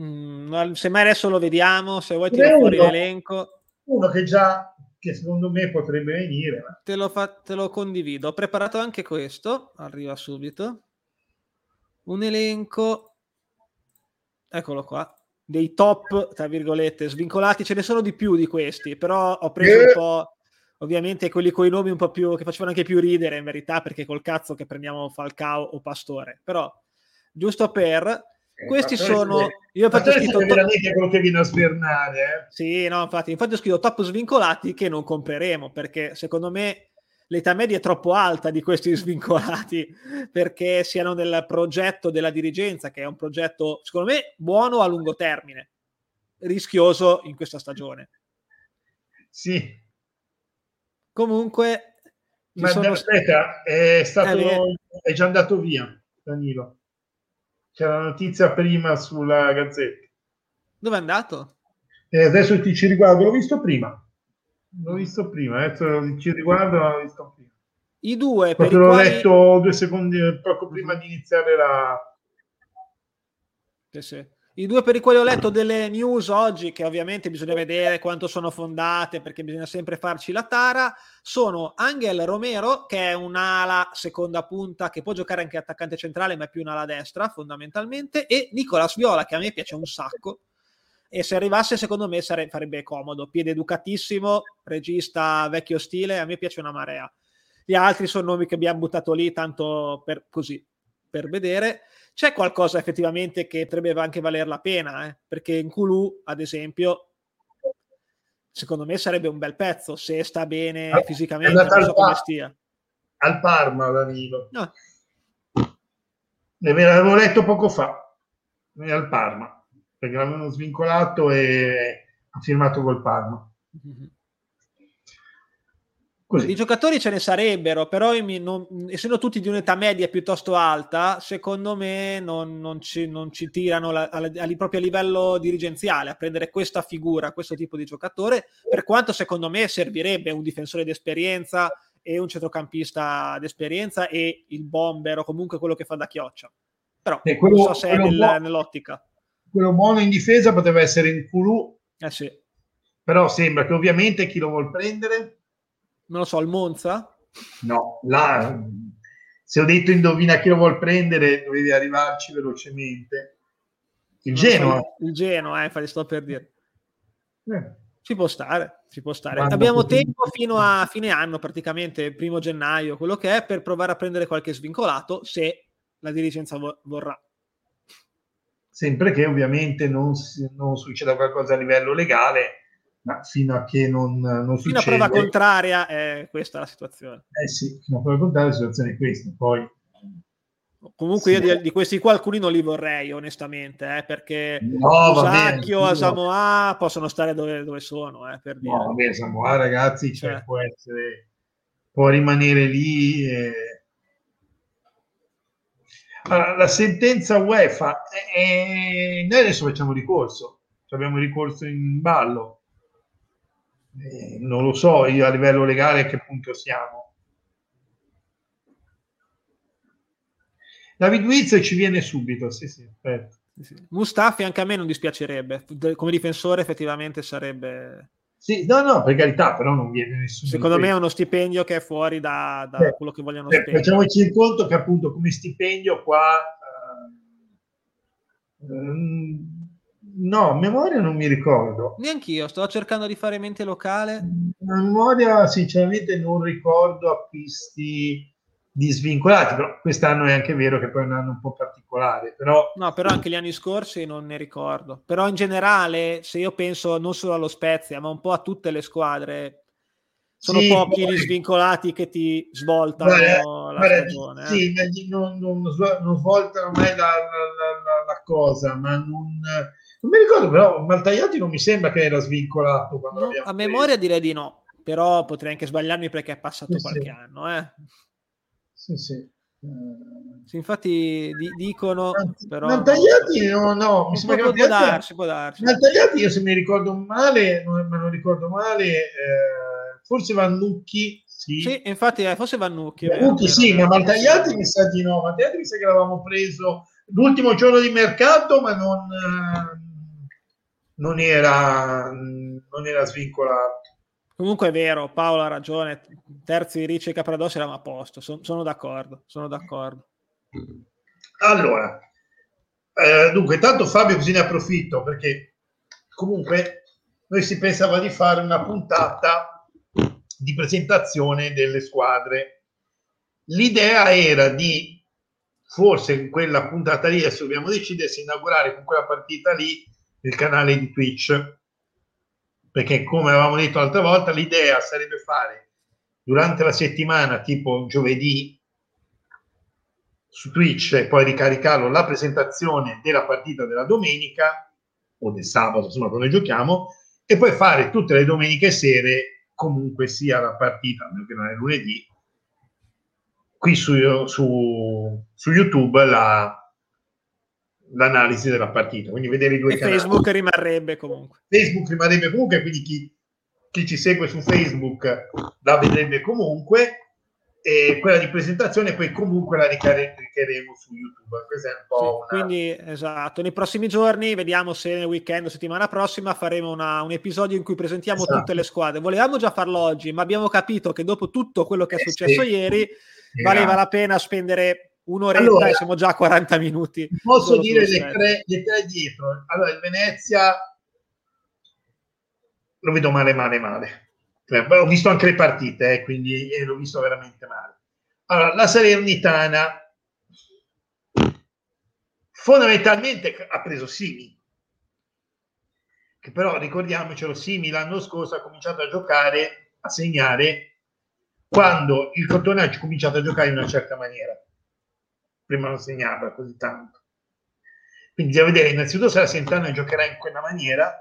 Mm, se mai adesso lo vediamo, se vuoi tirare fuori l'elenco. Uno che già, che secondo me potrebbe venire. Te lo, fa, te lo condivido, ho preparato anche questo, arriva subito. Un elenco, eccolo qua, dei top, tra virgolette, svincolati, ce ne sono di più di questi, però ho preso un po', ovviamente quelli con i nomi un po' più che facevano anche più ridere in verità perché col cazzo che prendiamo Falcao o Pastore. Però giusto per eh, questi sono io ho fatto scritto top... veramente quello che viene a svernare eh? sì no infatti infatti ho scritto top svincolati che non compreremo perché secondo me l'età media è troppo alta di questi [LAUGHS] svincolati perché siano nel progetto della dirigenza che è un progetto secondo me buono a lungo termine rischioso in questa stagione sì Comunque, ma sono... aspetta, è, stato, eh, è già andato via Danilo. C'era la notizia prima sulla Gazzetta. Dove è andato? Eh, adesso ti ci riguardo, l'ho visto prima. L'ho visto prima, adesso ci riguardo, l'ho visto prima. I due, per l'ho quali... letto due secondi poco prima di iniziare la... Sì, sì. I due per i quali ho letto delle news oggi, che ovviamente bisogna vedere quanto sono fondate, perché bisogna sempre farci la tara, sono Angel Romero, che è un'ala seconda punta, che può giocare anche attaccante centrale, ma è più un'ala destra fondamentalmente, e Nicolas Viola, che a me piace un sacco, e se arrivasse secondo me sare- farebbe comodo, piede educatissimo, regista vecchio stile, a me piace una marea. Gli altri sono nomi che abbiamo buttato lì, tanto per così, per vedere c'è qualcosa effettivamente che potrebbe anche valer la pena, eh? perché in Kulu, ad esempio, secondo me sarebbe un bel pezzo se sta bene ah, fisicamente, non so come stia. Al Parma, Danilo. No. L'avevo letto poco fa, è al Parma, perché l'avevano svincolato e ha firmato col Parma. Mm-hmm. Così. Di giocatori ce ne sarebbero, però non, essendo tutti di un'età media piuttosto alta, secondo me non, non, ci, non ci, tirano la, a, a, proprio a livello dirigenziale a prendere questa figura, questo tipo di giocatore, per quanto secondo me servirebbe un difensore d'esperienza e un centrocampista d'esperienza e il bomber o comunque quello che fa da chioccia. Però eh, quello, non so se è nel, buono, nell'ottica. Quello buono in difesa poteva essere in Kulu, eh sì. però sembra che ovviamente chi lo vuol prendere non lo so, il Monza? No, là, se ho detto indovina chi lo vuol prendere, dovevi arrivarci velocemente. Il Genoa. So, il Genoa, eh, infatti sto per dire. Eh. Ci può stare, ci può stare. Quando Abbiamo tempo fino a fine anno, praticamente primo gennaio, quello che è, per provare a prendere qualche svincolato, se la dirigenza vo- vorrà. Sempre che ovviamente non, non succeda qualcosa a livello legale, ma fino a che non, non fino succede... a prova contraria è questa la situazione. Eh sì, fino a prova contraria la situazione è questa. Poi... Comunque sì. io di, di, questi qua alcuni non li vorrei onestamente, eh, perché no, Sacchio, a Samoa possono stare dove, dove sono. Eh, per dire. No, vabbè, Samoa ragazzi cioè, cioè, può, essere, può rimanere lì. E... Allora, la sentenza UEFA, eh, noi adesso facciamo ricorso, abbiamo ricorso in ballo eh, non lo so io a livello legale a che punto siamo. David Wiz ci viene subito, sì, sì, aspetta. Mustafi anche a me non dispiacerebbe, come difensore effettivamente sarebbe... Sì, no, no, per carità, però non viene nessuno. Secondo me è uno stipendio che è fuori da, da eh, quello che vogliono eh, spendere. Facciamoci il conto che appunto come stipendio qua... Um, No, a memoria non mi ricordo. Neanch'io, sto cercando di fare mente locale. A memoria, sinceramente, non ricordo acquisti di svincolati, però quest'anno è anche vero che poi è un anno un po' particolare. Però... No, però anche gli anni scorsi non ne ricordo. Però in generale, se io penso non solo allo Spezia, ma un po' a tutte le squadre, sono sì, pochi poi... gli svincolati che ti svoltano guarda, la guarda, stagione. Sì, eh. non, non, non, svoltano mai la, la, la, la cosa, ma non non mi ricordo, però Maltagliati non mi sembra che era svincolato. No, a memoria direi di no, però potrei anche sbagliarmi perché è passato sì, qualche sì. anno. Eh. Sì, sì. Sì, infatti di- dicono però Maltagliati no, no mi sembra può, che può darsi, può darsi. Maltagliati io se mi ricordo male non, ma non ricordo male eh, forse Vannucchi sì. sì infatti eh, forse Vannucchi Vannucchi sì ma Maltagliati mi sa di no Maltagliati mi sa che l'avevamo preso l'ultimo giorno di mercato ma non eh, non era, non era svincolato. Comunque è vero, Paolo ha ragione, terzi Ricci e Capradossi eravamo a posto, sono, sono d'accordo, sono d'accordo. Allora, eh, dunque, tanto Fabio così ne approfitto perché comunque noi si pensava di fare una puntata di presentazione delle squadre. L'idea era di forse in quella puntata lì, adesso dobbiamo decidere se inaugurare con quella partita lì il canale di Twitch, perché come avevamo detto l'altra volta, l'idea sarebbe fare durante la settimana, tipo giovedì, su Twitch e poi ricaricarlo la presentazione della partita della domenica o del sabato, insomma, quando giochiamo, e poi fare tutte le domeniche sere comunque sia la partita, almeno che non è lunedì, qui su, su, su YouTube la, l'analisi della partita. Quindi vedere i due e canali. Facebook rimarrebbe comunque. Facebook rimarrebbe comunque, quindi chi, chi ci segue su Facebook la vedrebbe comunque. E quella di presentazione poi comunque la ricaricheremo su YouTube. Questa è un po' sì, una... Quindi esatto, nei prossimi giorni vediamo se nel weekend o settimana prossima faremo una, un episodio in cui presentiamo esatto. tutte le squadre. Volevamo già farlo oggi, ma abbiamo capito che dopo tutto quello che è eh, successo sì. ieri valeva la pena spendere un'oretta allora, e siamo già a 40 minuti. Posso dire le tre, le tre dietro. Allora, il Venezia lo vedo male, male, male. Cioè, ho visto anche le partite, eh, quindi eh, l'ho visto veramente male. Allora, la Salernitana fondamentalmente ha preso Simi, che però ricordiamocelo, Simi l'anno scorso ha cominciato a giocare, a segnare quando il Crotone ha cominciato a giocare in una certa maniera. Prima non segnava così tanto. Quindi bisogna vedere innanzitutto se la Sentana giocherà in quella maniera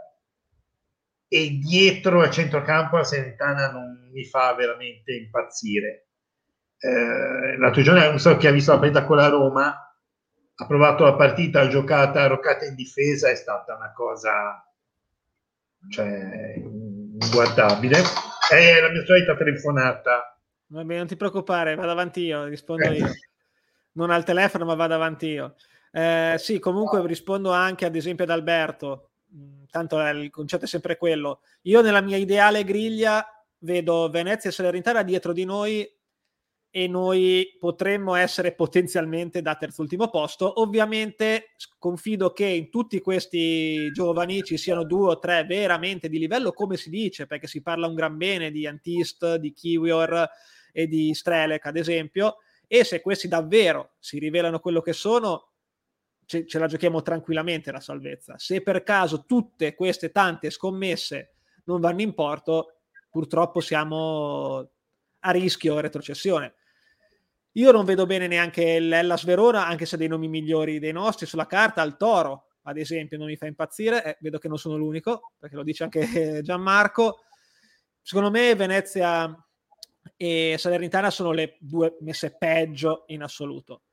e dietro a centrocampo la Sentana non mi fa veramente impazzire. Eh, l'altro giorno non so chi ha visto la partita con la Roma, ha provato la partita, ha giocata roccata in difesa, è stata una cosa cioè, inguardabile. È la mia solita telefonata Vabbè, non ti preoccupare, vado avanti io, rispondo io. Non al telefono, ma vado avanti io. Eh, sì, comunque rispondo anche ad esempio ad Alberto. Mm, tanto il concetto è sempre quello. Io nella mia ideale griglia vedo Venezia e Salernitana dietro di noi e noi potremmo essere potenzialmente da terzultimo posto. Ovviamente confido che in tutti questi giovani ci siano due o tre veramente di livello, come si dice, perché si parla un gran bene di Antist, di Kiwior, e di Strelec, ad esempio, e se questi davvero si rivelano quello che sono, ce, ce la giochiamo tranquillamente la salvezza. Se per caso tutte queste tante scommesse non vanno in porto, purtroppo siamo a rischio retrocessione. Io non vedo bene neanche l'Ellas Verona, anche se ha dei nomi migliori dei nostri sulla carta, il Toro, ad esempio, non mi fa impazzire, eh, vedo che non sono l'unico, perché lo dice anche [LAUGHS] Gianmarco. Secondo me Venezia e Salernitana sono le due messe peggio in assoluto.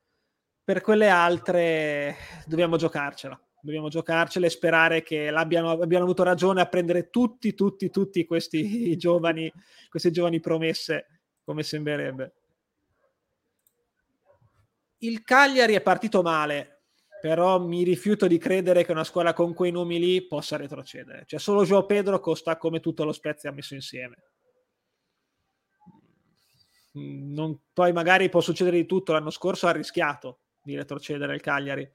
Per quelle altre dobbiamo giocarcela, dobbiamo giocarcela e sperare che abbiano avuto ragione a prendere tutti, tutti, tutti questi [LAUGHS] giovani, queste giovani promesse, come sembrerebbe. Il Cagliari è partito male, però mi rifiuto di credere che una squadra con quei nomi lì possa retrocedere. Cioè, solo Joao Pedro costa come tutto lo Spezia messo insieme. Mm, non, poi magari può succedere di tutto. L'anno scorso ha rischiato di retrocedere il Cagliari,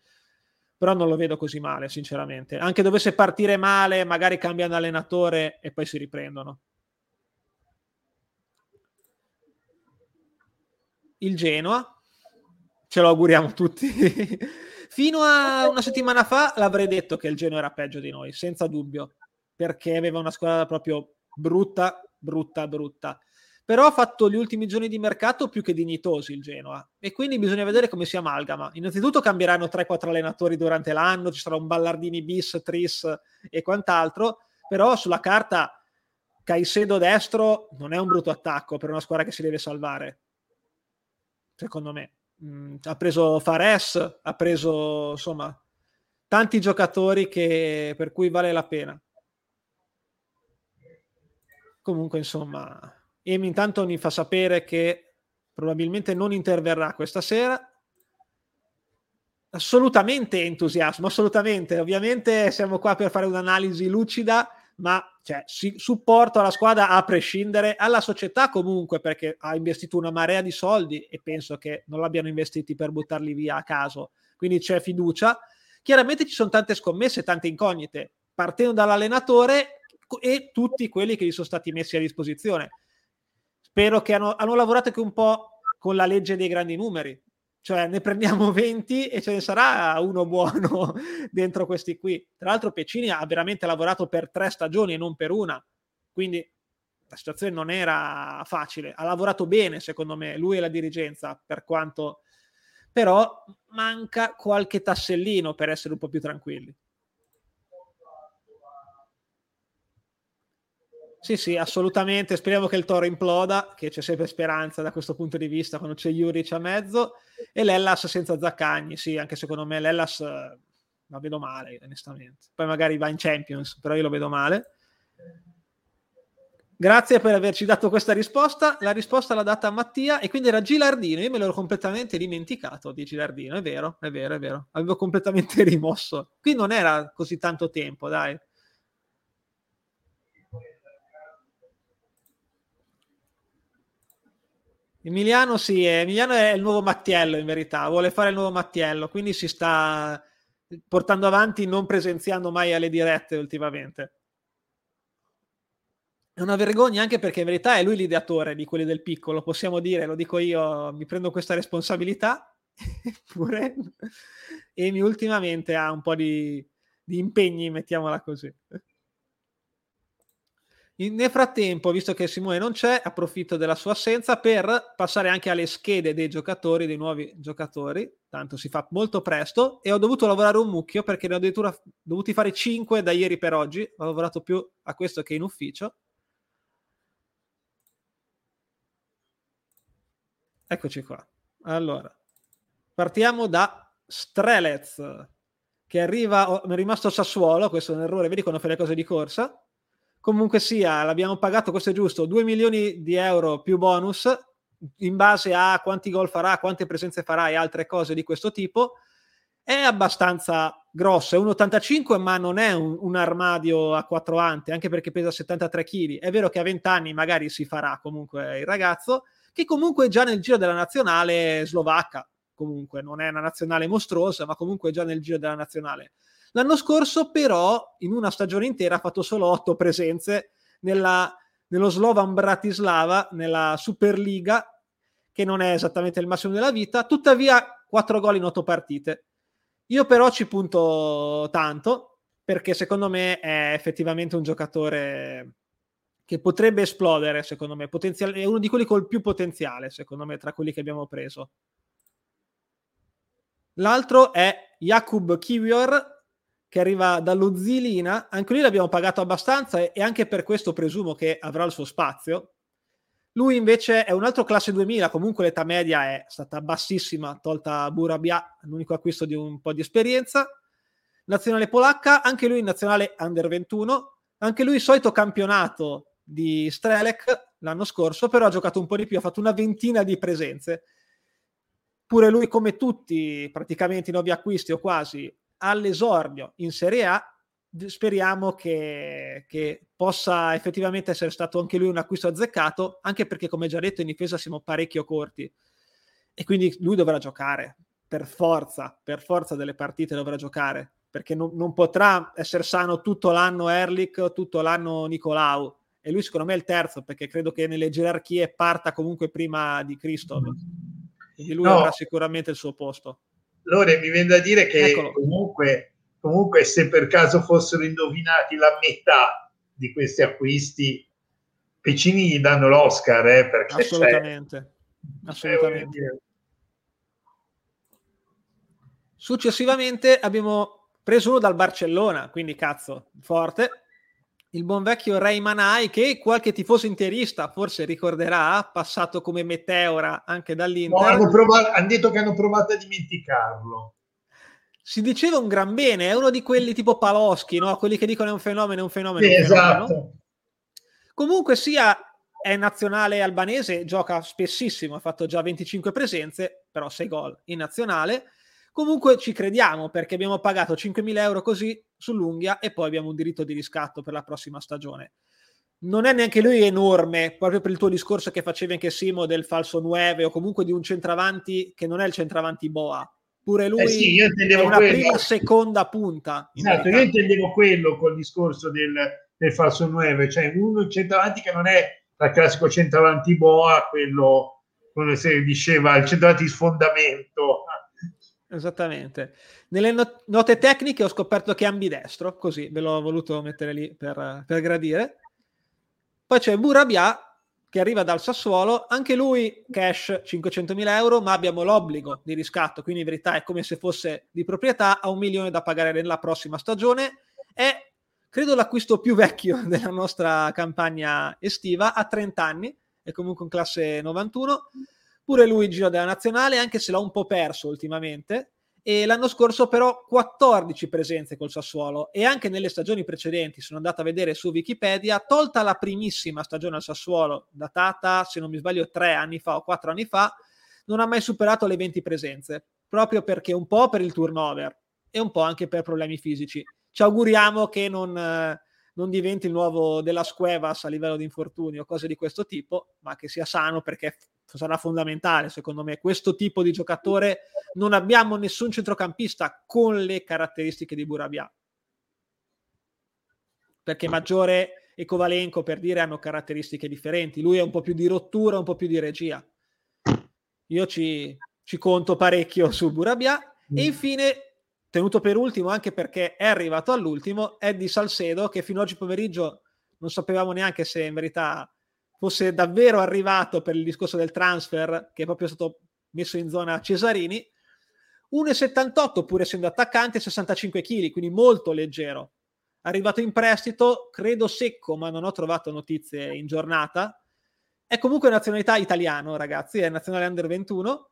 però non lo vedo così male, sinceramente. Anche dovesse partire male, magari cambiano allenatore e poi si riprendono. Il Genoa, ce lo auguriamo tutti. [LAUGHS] Fino a una settimana fa l'avrei detto che il Genoa era peggio di noi, senza dubbio, perché aveva una squadra proprio brutta, brutta, brutta però ha fatto gli ultimi giorni di mercato più che dignitosi il Genoa e quindi bisogna vedere come si amalgama. Innanzitutto cambieranno 3-4 allenatori durante l'anno, ci sarà un Ballardini bis, Tris e quant'altro, però sulla carta Caicedo destro non è un brutto attacco per una squadra che si deve salvare, secondo me. Mm, ha preso Fares, ha preso insomma tanti giocatori che, per cui vale la pena. Comunque, insomma, Emi intanto mi fa sapere che probabilmente non interverrà questa sera. Assolutamente entusiasmo, assolutamente. Ovviamente siamo qua per fare un'analisi lucida, ma cioè, supporto alla squadra a prescindere, alla società comunque perché ha investito una marea di soldi e penso che non l'abbiano investiti per buttarli via a caso. Quindi c'è fiducia. Chiaramente ci sono tante scommesse, tante incognite, partendo dall'allenatore e tutti quelli che gli sono stati messi a disposizione spero che hanno, hanno lavorato anche un po' con la legge dei grandi numeri, cioè ne prendiamo [LAUGHS] 20 e ce ne sarà uno buono [LAUGHS] dentro questi qui. Tra l'altro Pecini ha veramente lavorato per tre stagioni e non per una, quindi la situazione non era facile. Ha lavorato bene, secondo me, lui e la dirigenza, per quanto però manca qualche tassellino per essere un po' più tranquilli. Sì, sì, assolutamente. Speriamo che il Toro imploda, che c'è sempre speranza da questo punto di vista quando c'è Juric a mezzo. E l'Ellas senza Zaccagni, sì, anche secondo me l'Ellas eh, la vedo male, onestamente. Poi magari va in Champions, però io lo vedo male. Grazie per averci dato questa risposta. La risposta l'ha data Mattia e quindi era Gilardino. Io me l'ero completamente dimenticato di Gilardino. È vero, è vero, è vero. Avevo completamente rimosso. Qui non era così tanto tempo, dai. Emiliano sì, Emiliano è il nuovo Mattiello in verità, vuole fare il nuovo Mattiello, quindi si sta portando avanti non presenziando mai alle dirette ultimamente. È una vergogna anche perché in verità è lui l'ideatore di quelli del piccolo, possiamo dire, lo dico io, mi prendo questa responsabilità, [LAUGHS] eppure Emi ultimamente ha un po' di, di impegni, mettiamola così. Nel frattempo, visto che Simone non c'è, approfitto della sua assenza per passare anche alle schede dei giocatori, dei nuovi giocatori. Tanto si fa molto presto e ho dovuto lavorare un mucchio perché ne ho addirittura dovuti fare 5 da ieri per oggi. Ho lavorato più a questo che in ufficio. Eccoci qua. Allora, partiamo da Strelez, che arriva, mi è rimasto Sassuolo, questo è un errore, vedi quando fai le cose di corsa Comunque sia, l'abbiamo pagato, questo è giusto, 2 milioni di euro più bonus in base a quanti gol farà, quante presenze farà e altre cose di questo tipo. È abbastanza grosso, è un 85 ma non è un, un armadio a quattro ante, anche perché pesa 73 kg. È vero che a 20 anni magari si farà comunque il ragazzo, che comunque già nel giro della nazionale slovacca, comunque non è una nazionale mostruosa, ma comunque già nel giro della nazionale. L'anno scorso, però, in una stagione intera ha fatto solo otto presenze nella, nello Slovan Bratislava, nella Superliga, che non è esattamente il massimo della vita, tuttavia quattro gol in otto partite. Io però ci punto tanto, perché secondo me è effettivamente un giocatore che potrebbe esplodere, secondo me, Potenzial- è uno di quelli col più potenziale, secondo me, tra quelli che abbiamo preso. L'altro è Jakub Kiwior, che arriva dallo Zilina, anche lui l'abbiamo pagato abbastanza e, anche per questo presumo che avrà il suo spazio. Lui invece è un altro classe 2000, comunque l'età media è stata bassissima, tolta Burabia, l'unico acquisto di un po' di esperienza. Nazionale polacca, anche lui in nazionale under 21, anche lui solito campionato di Strelec l'anno scorso, però ha giocato un po' di più, ha fatto una ventina di presenze. Pure lui, come tutti, praticamente i nuovi acquisti o quasi, all'esordio in Serie A, speriamo che, che, possa effettivamente essere stato anche lui un acquisto azzeccato, anche perché come già detto in difesa siamo parecchio corti e quindi lui dovrà giocare per forza, per forza delle partite dovrà giocare, perché non, non potrà essere sano tutto l'anno Erlich, tutto l'anno Nicolau e lui secondo me è il terzo perché credo che nelle gerarchie parta comunque prima di Cristo quindi lui no. avrà sicuramente il suo posto. Lore, mi viene da dire che comunque, comunque, se per caso fossero indovinati la metà di questi acquisti, Pecini gli danno l'Oscar. Eh, perché assolutamente. assolutamente. Successivamente abbiamo preso uno dal Barcellona, quindi cazzo, forte il buon vecchio Ray Manai che qualche tifoso interista forse ricorderà, passato come meteora anche dall'Inter. No, hanno, provato, hanno detto che hanno provato a dimenticarlo. Si diceva un gran bene, è uno di quelli tipo Paloschi, no? quelli che dicono è un fenomeno, è un fenomeno. Sì, un fenomeno. esatto. Comunque sia, è nazionale albanese, gioca spessissimo, ha fatto già 25 presenze, però 6 gol in nazionale Comunque ci crediamo perché abbiamo pagato 5.000 euro così sull'unghia e poi abbiamo un diritto di riscatto per la prossima stagione. Non è neanche lui enorme, proprio per il tuo discorso che facevi anche Simo del falso 9 o comunque di un centravanti che non è il centravanti Boa. Pure lui eh sì, io è una quello. prima seconda punta. Esatto, io intendevo quello col discorso del, del falso 9, cioè uno centravanti che non è dal classico centravanti boa, quello, quello si diceva il centravanti sfondamento. Esattamente. Nelle not- note tecniche ho scoperto che è ambidestro, così ve l'ho voluto mettere lì per, per gradire. Poi c'è Burabia che arriva dal Sassuolo, anche lui cash 500.000 euro, ma abbiamo l'obbligo di riscatto, quindi in verità è come se fosse di proprietà, a un milione da pagare nella prossima stagione. È, credo, l'acquisto più vecchio [LAUGHS] della nostra campagna estiva, a 30 anni, è comunque in classe 91. Pure lui giro della nazionale, anche se l'ha un po' perso ultimamente, e l'anno scorso però 14 presenze col Sassuolo. E anche nelle stagioni precedenti, sono andato a vedere su Wikipedia, tolta la primissima stagione al Sassuolo, datata se non mi sbaglio tre anni fa o quattro anni fa, non ha mai superato le 20 presenze, proprio perché un po' per il turnover e un po' anche per problemi fisici. Ci auguriamo che non, non diventi il nuovo della Scuevas a livello di infortuni o cose di questo tipo, ma che sia sano perché sarà fondamentale secondo me. Questo tipo di giocatore non abbiamo nessun centrocampista con le caratteristiche di Burabia perché Maggiore e Kovalenko per dire hanno caratteristiche differenti. Lui è un po' più di rottura un po' più di regia. Io ci, ci conto parecchio su Burabia mm. e infine tenuto per ultimo anche perché è arrivato all'ultimo Eddie Salcedo che fino ad oggi pomeriggio non sapevamo neanche se in verità fosse davvero arrivato per il discorso del transfer, che è proprio stato messo in zona Cesarini. 1,78 pur essendo attaccante, 65 kg, quindi molto leggero. Arrivato in prestito, credo secco, ma non ho trovato notizie in giornata. È comunque nazionalità italiano, ragazzi, è nazionale under 21.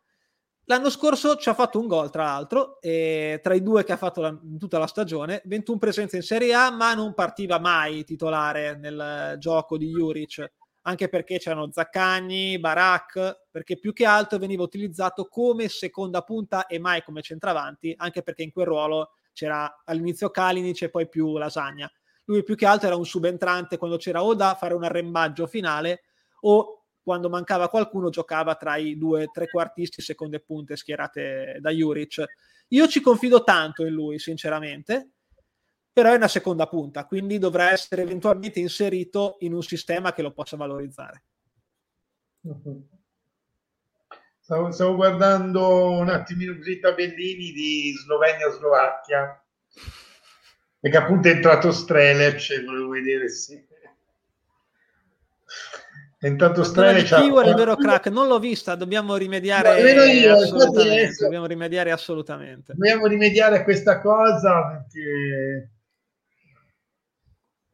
L'anno scorso ci ha fatto un gol, tra l'altro, tra i due che ha fatto la, tutta la stagione, 21 presenze in Serie A, ma non partiva mai titolare nel gioco di Juric anche perché c'erano Zaccagni, Barak, perché più che altro veniva utilizzato come seconda punta e mai come centravanti, anche perché in quel ruolo c'era all'inizio Kalinic e poi più Lasagna. Lui più che altro era un subentrante quando c'era o da fare un arrembaggio finale o quando mancava qualcuno giocava tra i due trequartisti seconde punte schierate da Juric. Io ci confido tanto in lui, sinceramente, però è una seconda punta, quindi dovrà essere eventualmente inserito in un sistema che lo possa valorizzare. Stavo, stavo guardando un attimino i tabellini di Slovenia-Slovacchia, perché appunto è entrato Strelec e volevo vedere se... È entrato Strelec... Keyword, il vero crack, non l'ho vista, dobbiamo rimediare, io, assolutamente, dobbiamo rimediare assolutamente. Dobbiamo rimediare a questa cosa perché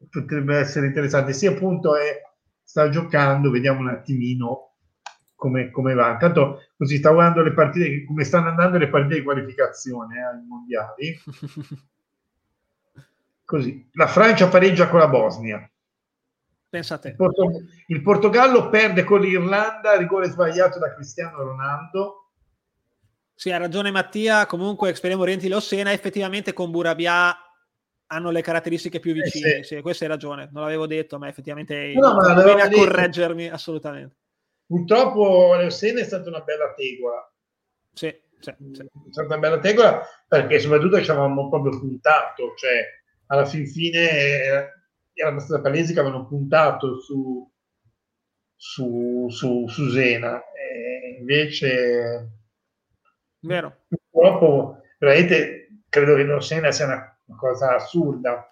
potrebbe essere interessante. Sì, appunto, è, sta giocando, vediamo un attimino come, come va. Intanto così sta guardando le partite, come stanno andando le partite di qualificazione eh, ai mondiali. [LAUGHS] Così, la Francia pareggia con la Bosnia. Pensate. Il, Porto- il Portogallo perde con l'Irlanda, rigore sbagliato da Cristiano Ronaldo. Sì, ha ragione Mattia, comunque speriamo Orienti Lossena, effettivamente con Burabia hanno le caratteristiche più vicine. Eh sì. sì. questa hai ragione, non l'avevo detto, ma effettivamente no, ma bene a correggermi assolutamente. Purtroppo Leosene è stata una bella tegola. Sì, sì, sì. È stata una bella tegola perché soprattutto ci avevamo proprio puntato, cioè alla fin fine era abbastanza palese che avevano puntato su, su, su, su Sena. E invece... Vero. Purtroppo, veramente, credo che Leosena sia una una cosa assurda.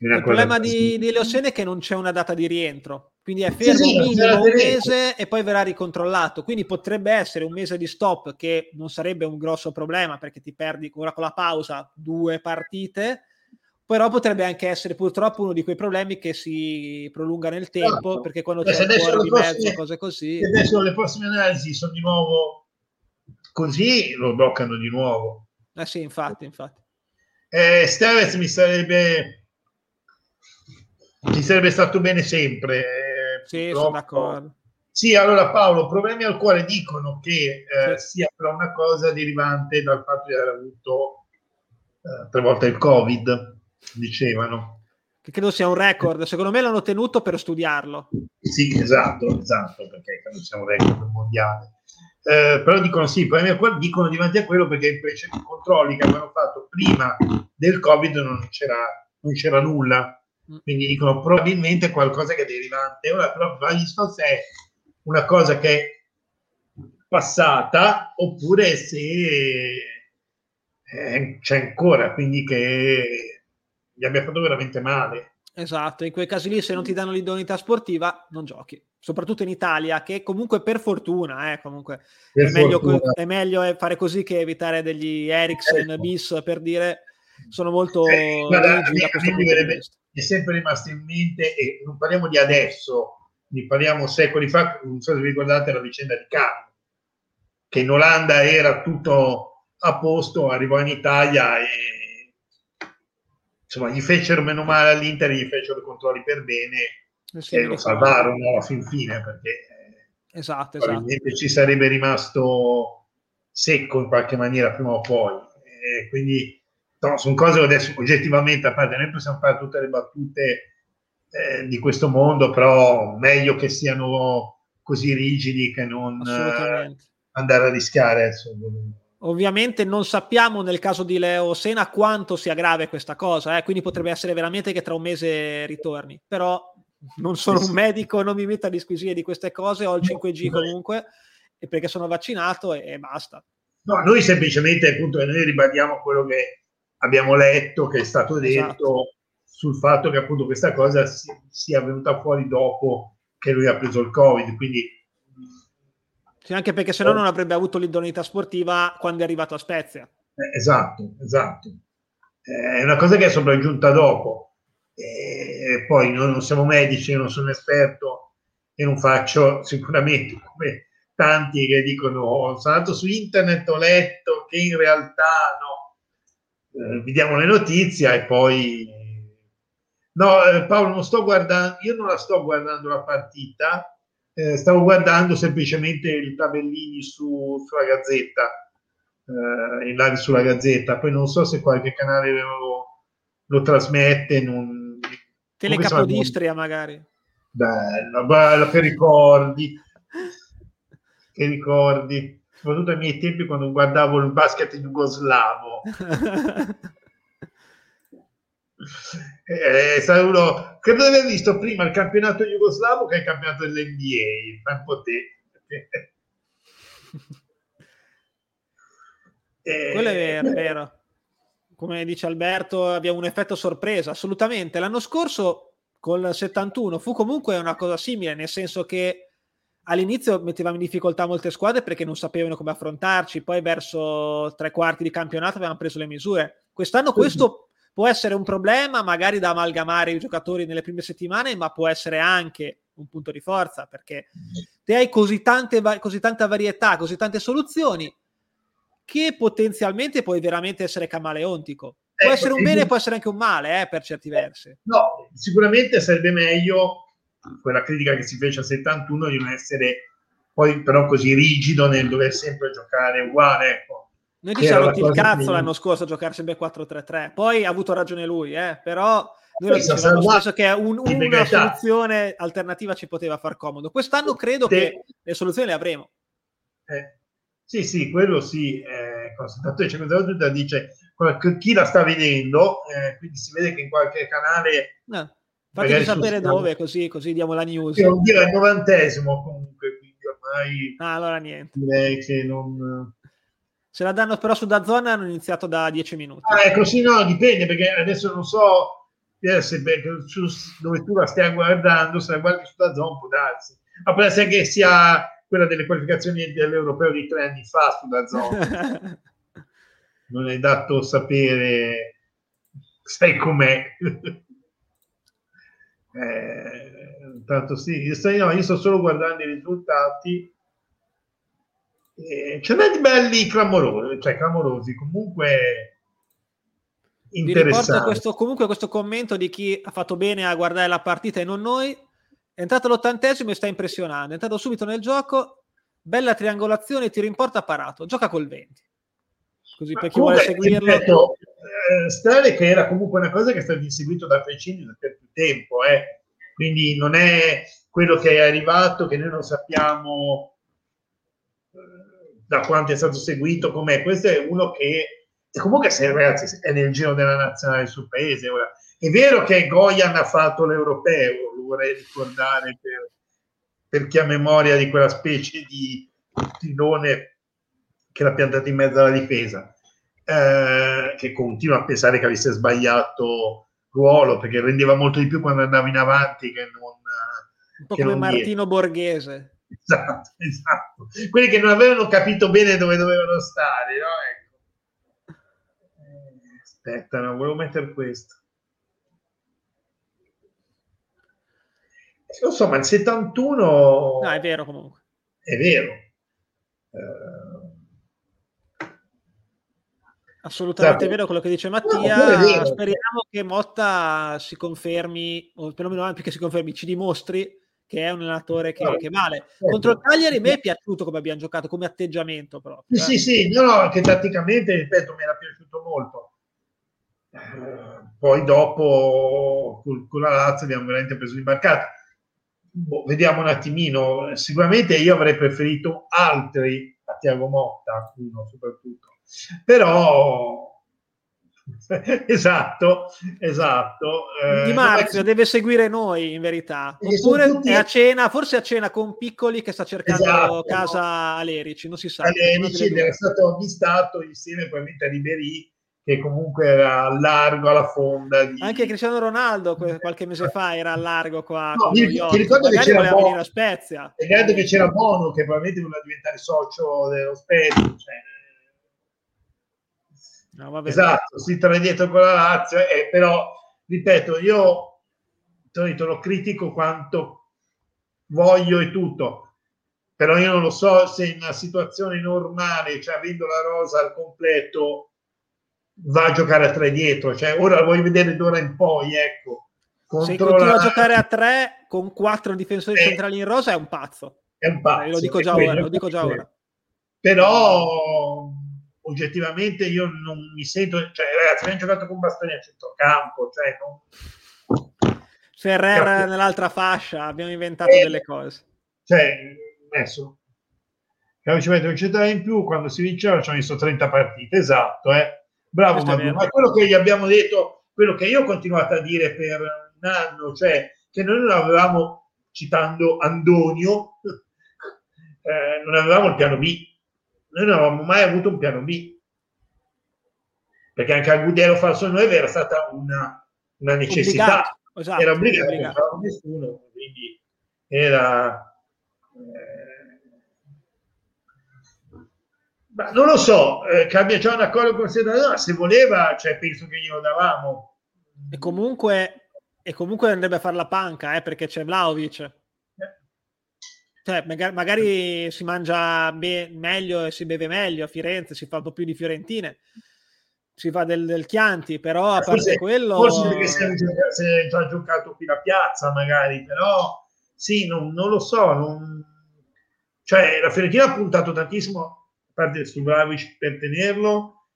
Il problema di, di Leosene è che non c'è una data di rientro, quindi è fermo sì, sì, minimo un mese e poi verrà ricontrollato. Quindi potrebbe essere un mese di stop che non sarebbe un grosso problema perché ti perdi ora con la pausa due partite, però potrebbe anche essere purtroppo uno di quei problemi che si prolunga nel tempo esatto. perché quando c'è ancora di prossime, mezzo cose così. Adesso le prossime analisi sono di nuovo così, lo bloccano di nuovo. Eh sì, infatti, infatti. Eh, Steves mi sarebbe mi sarebbe stato bene sempre. Eh, sì, sono d'accordo. Sì, allora Paolo, problemi al cuore dicono che eh, sì. sia però una cosa derivante dal fatto di aver avuto eh, tre volte il Covid, dicevano. Che credo sia un record, secondo me l'hanno tenuto per studiarlo. Sì, esatto, esatto, perché credo sia un record mondiale. Eh, però dicono sì, è dicono davanti a quello perché i precedenti controlli che avevano fatto prima del Covid non c'era, non c'era nulla mm. quindi dicono probabilmente qualcosa che è derivante. Ora però non so se è una cosa che è passata oppure se eh, c'è ancora, quindi che gli abbia fatto veramente male. Esatto, in quei casi lì se non ti danno l'idoneità sportiva non giochi, soprattutto in Italia che comunque per fortuna, eh, comunque per è, meglio, è, meglio, fare così che evitare degli Ericsson eh, bis per dire sono molto eh, guarda, me, a me è sempre rimasto in mente e non parliamo di adesso, ne parliamo secoli fa, non so se vi ricordate la vicenda di Cano, che in Olanda era tutto a posto, arrivò in Italia e insomma, gli fecero meno male all'Inter, gli fecero i controlli per bene eh e lo salvarono a fin fine perché eh, esatto, probabilmente esatto. ci sarebbe rimasto secco in qualche maniera prima o poi. E quindi no, sono cose che adesso oggettivamente, a parte noi possiamo fare tutte le battute eh, di questo mondo, però meglio che siano così rigidi che non eh, andare a rischiare. Ovviamente non sappiamo nel caso di Leo Sena quanto sia grave questa cosa, eh? quindi potrebbe essere veramente che tra un mese ritorni, però non sono [LAUGHS] un medico, non mi metto a disquisire di queste cose, ho il 5G comunque, e perché sono vaccinato e, e basta. No, noi semplicemente appunto noi ribadiamo quello che abbiamo letto, che è stato detto esatto. sul fatto che appunto questa cosa sia venuta fuori dopo che lui ha preso il Covid, quindi sì, anche perché se no non avrebbe avuto l'idoneità sportiva quando è arrivato a Spezia. Eh, esatto, esatto. Eh, è una cosa che è sopraggiunta dopo. E poi noi non siamo medici, io non sono esperto e non faccio sicuramente come tanti che dicono oh, sono andato su internet, ho letto che in realtà no. Eh, vediamo le notizie e poi... No, eh, Paolo, non sto guardando, io non la sto guardando la partita, eh, stavo guardando semplicemente i tabellini su, sulla Gazzetta, eh, in live sulla Gazzetta, poi non so se qualche canale lo, lo trasmette. Non... Telecapodistria magari. Bello, bello, che ricordi. che ricordi. Soprattutto ai miei tempi quando guardavo il basket jugoslavo. [LAUGHS] è stato uno credo di aver visto prima il campionato jugoslavo che il campionato dell'NBA ma un po' te [LAUGHS] quello è vero, è vero come dice Alberto abbiamo un effetto sorpresa assolutamente. L'anno scorso col 71 fu comunque una cosa simile nel senso che all'inizio mettevamo in difficoltà molte squadre perché non sapevano come affrontarci poi verso tre quarti di campionato avevamo preso le misure. Quest'anno questo può essere un problema magari da amalgamare i giocatori nelle prime settimane, ma può essere anche un punto di forza perché te hai così, tante, così tanta varietà, così tante soluzioni che potenzialmente puoi veramente essere camaleontico. Può ecco, essere un bene, può essere anche un male, eh, per certi versi. No, sicuramente sarebbe meglio quella critica che si fece a 71 di non essere poi però così rigido nel dover sempre giocare uguale. Ecco noi ci siamo rotti il cazzo che... l'anno scorso a giocare sempre 4-3-3, poi ha avuto ragione lui, eh? però noi lo dicevamo spesso che un, una soluzione alternativa ci poteva far comodo. Quest'anno credo Te... che le soluzioni le avremo. Eh, sì, sì, quello sì. Eh, Constantino dice chi la sta vedendo, eh, quindi si vede che in qualche canale... No. Fatemi sapere dove, così, così diamo la news. Io dire il novantesimo comunque, quindi ormai... Ah, allora niente. Direi che non Se la danno però su da zona hanno iniziato da 10 minuti. Ah, ecco, sì, no, dipende perché adesso non so eh, se, dove tu la stai guardando, se la guardi su da zona può darsi. Ma può essere che sia quella delle qualificazioni dell'europeo di tre anni fa su zona. [LAUGHS] non è dato sapere, sai com'è. [LAUGHS] eh, tanto sì, io sto, no, io sto solo guardando i risultati eh, ce n'è di belli clamorosi, cioè clamorosi, comunque interessanti. Questo, comunque questo commento di chi ha fatto bene a guardare la partita e non noi. È entrato all'ottantesimo e sta impressionando. È entrato subito nel gioco, bella triangolazione, tiro in porta parato. Gioca col 20. Così Ma per chi vuole seguirlo. Ripeto, eh, strane che era comunque una cosa che è stata inseguita da Frecini per più tempo, eh. quindi non è quello che è arrivato che noi non sappiamo da quanto è stato seguito, com'è. Questo è uno che e comunque se ragazzi è nel giro della nazionale sul paese ora È vero che Goyan ha fatto l'europeo, lo vorrei ricordare per, per chi ha memoria di quella specie di filone che l'ha piantato in mezzo alla difesa, eh, che continua a pensare che avesse sbagliato ruolo perché rendeva molto di più quando andava in avanti che non. Un po' come Martino dietro. Borghese. Esatto, esatto. Quelli che non avevano capito bene dove dovevano stare, no? Ecco. Eh, aspetta, no, volevo mettere questo. Lo so, ma il 71... No, è vero comunque. È vero. Uh... Assolutamente è vero quello che dice Mattia. No, Speriamo che Motta si confermi, o perlomeno anche che si confermi, ci dimostri che è un allenatore che, che vale. Certo. Contro il Cagliari mi è piaciuto come abbiamo giocato, come atteggiamento proprio. Sì, eh. sì, sì, no, no, che tatticamente, ripeto, mi era piaciuto molto. Eh, poi dopo con la Lazio abbiamo veramente preso l'imbarcata boh, vediamo un attimino. Sicuramente io avrei preferito altri a Tiago Motta, uno soprattutto. Però [LAUGHS] esatto, esatto. Eh, Di Marzio deve seguire noi in verità. Oppure tutti... è a cena, forse a cena con Piccoli che sta cercando esatto, casa no. a Lerici, non si sa. A Lerici era stato avvistato insieme probabilmente a Ribéry che comunque era a largo alla fonda. Di... Anche Cristiano Ronaldo qualche mese fa era a largo qua. No, mi, ti ricordo che c'era Bono, Spezia. Ricordo che c'era Bono che probabilmente voleva diventare socio dello Spezia. Cioè... No, esatto, si tra dietro con la Lazio, eh, però ripeto, io detto, lo critico quanto voglio e tutto, però io non lo so se in una situazione normale, cioè avendo la rosa al completo, va a giocare a tre dietro, cioè ora voglio vedere d'ora in poi, ecco. Se continua a giocare a tre con quattro difensori eh, centrali in rosa è un pazzo. È un pazzo. Eh, lo dico già ora, lo dico già ora. Però oggettivamente io non mi sento, cioè ragazzi, abbiamo giocato con bastoni a centrocampo, cioè non... Ferrer nell'altra fascia, abbiamo inventato eh, delle cose. Cioè, adesso, ci mette un centrale in più, quando si vinceva ci hanno messo 30 partite, esatto, eh Bravo Madu, ma quello che gli abbiamo detto, quello che io ho continuato a dire per un anno, cioè che noi non avevamo, citando Andonio, [LAUGHS] eh, non avevamo il piano B. Noi non avevamo mai avuto un piano B. Perché anche a Gudelo falso 9 era stata una, una necessità. Esatto, era obbligato, non c'era nessuno, quindi era... Eh, Ma non lo so, eh, cambia già un accordo con il se voleva, cioè, penso che glielo davamo. E comunque, e comunque andrebbe a fare la panca, eh, perché c'è Vlaovic. Eh. Cioè, magari, magari si mangia be- meglio e si beve meglio a Firenze, si fa un po' più di fiorentine, si fa del, del Chianti, però a parte forse, quello... Forse perché si è, si è, già giocato qui la piazza, magari, però sì, non, non lo so. Non... Cioè, la Fiorentina ha puntato tantissimo parte su Vlavic per tenerlo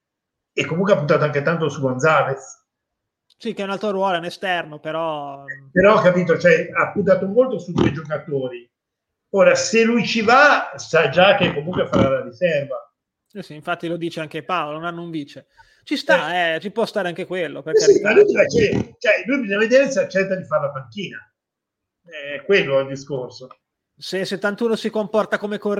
e comunque ha puntato anche tanto su Gonzalez. Sì, che è un altro ruolo, è un esterno, però... Però ho capito, cioè, ha puntato molto su due giocatori. Ora, se lui ci va, sa già che comunque farà la riserva. Eh sì, infatti lo dice anche Paolo, non hanno un vice. Ci sta, eh. Eh, ci può stare anche quello. Per eh sì, ma lui, cioè, cioè, lui bisogna vedere se accetta di fare la panchina. È quello il discorso. Se 71 si comporta come con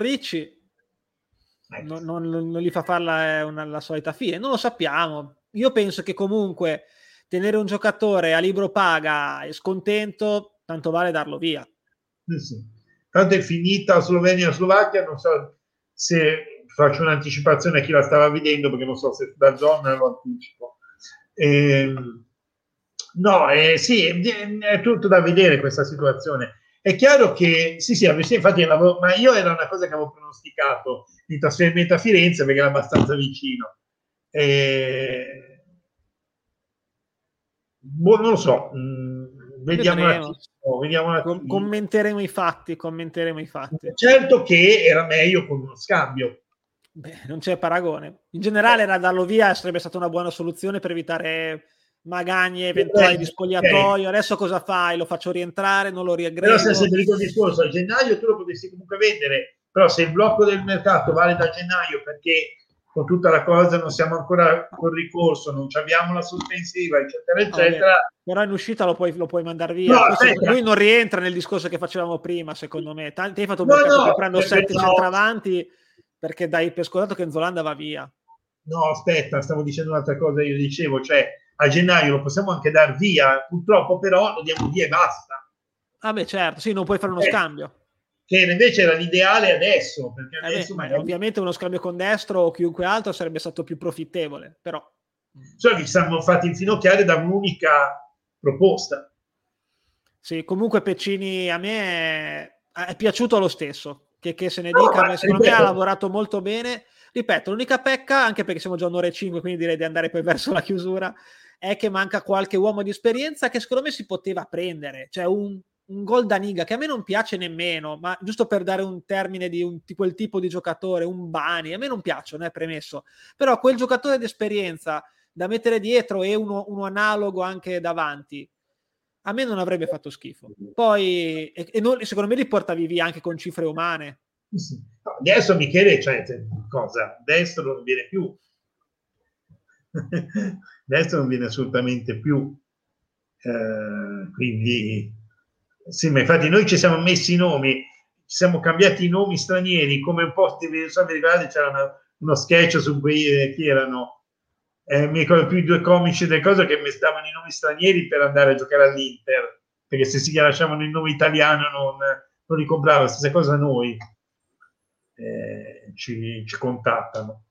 Ricci, non, non, non, gli fa farla eh, una, la solita fine, non lo sappiamo. Io penso che comunque tenere un giocatore a libro paga e scontento, tanto vale darlo via. Sì, sì. Tanto è finita Slovenia-Slovacchia, non so se faccio un'anticipazione a chi la stava vedendo, perché non so se da zona lo anticipo. Eh, no, eh, sì, è, è tutto da vedere questa situazione. È chiaro che sì, sì, infatti, ma io era una cosa che avevo pronosticato di trasferimento a Firenze perché era abbastanza vicino. E... Boh, non lo so, mm, vediamo, un attimo, vediamo un attimo. commenteremo i fatti, commenteremo i fatti. Certo che era meglio con uno scambio. Beh, non c'è paragone. In generale, era darlo via sarebbe stata una buona soluzione per evitare magagne eventuali di spogliatoio. Adesso cosa fai? Lo faccio rientrare, non lo riaggrego. Però se sempre il discorso, a gennaio tu lo potresti comunque vendere, però se il blocco del mercato vale da gennaio perché con tutta la cosa, non siamo ancora col ricorso, non abbiamo la sospensiva, eccetera, eccetera. Oh, però in uscita lo puoi, lo puoi mandare via. No, lui non rientra nel discorso che facevamo prima, secondo me. Tanti hai fatto un mercato no, che prendo sette no. centravanti perché dai per scontato che Nzolanda va via. No, aspetta, stavo dicendo un'altra cosa, io dicevo, cioè a gennaio lo possiamo anche dar via, purtroppo però lo diamo via e basta. Ah beh certo, sì, non puoi fare uno eh. scambio che invece era l'ideale adesso. Perché eh adesso beh, magari... Ovviamente uno scambio con destro o chiunque altro sarebbe stato più profittevole, però... Cioè, vi siamo fatti infinocchiare da un'unica proposta. Sì, comunque Peccini a me è, è piaciuto lo stesso, che, che se ne no, dica, secondo ripeto, me ha lavorato molto bene. Ripeto, l'unica pecca, anche perché siamo già un'ora e cinque, quindi direi di andare poi [LAUGHS] verso la chiusura, è che manca qualche uomo di esperienza che secondo me si poteva prendere, cioè un un gol da Niga che a me non piace nemmeno, ma giusto per dare un termine di, un, di quel tipo di giocatore, un Bani, a me non piacciono, è premesso, però quel giocatore d'esperienza da mettere dietro e uno, uno analogo anche davanti, a me non avrebbe fatto schifo. Poi, e, e non, secondo me li portavi via anche con cifre umane. No, adesso Michele, cioè, cosa? Destro non viene più. [LAUGHS] Destro non viene assolutamente più. Eh, quindi sì, ma infatti noi ci siamo messi i nomi, ci siamo cambiati i nomi stranieri, come un po', vi, so, vi ricordate, c'era una, uno sketch su cui eh, chi erano, eh, mi ricordo più i due comici del cosa che mettevano i nomi stranieri per andare a giocare all'Inter, perché se si lasciavano il nome italiano non, non li comprava, stessa cosa noi, eh, ci, ci, contattano.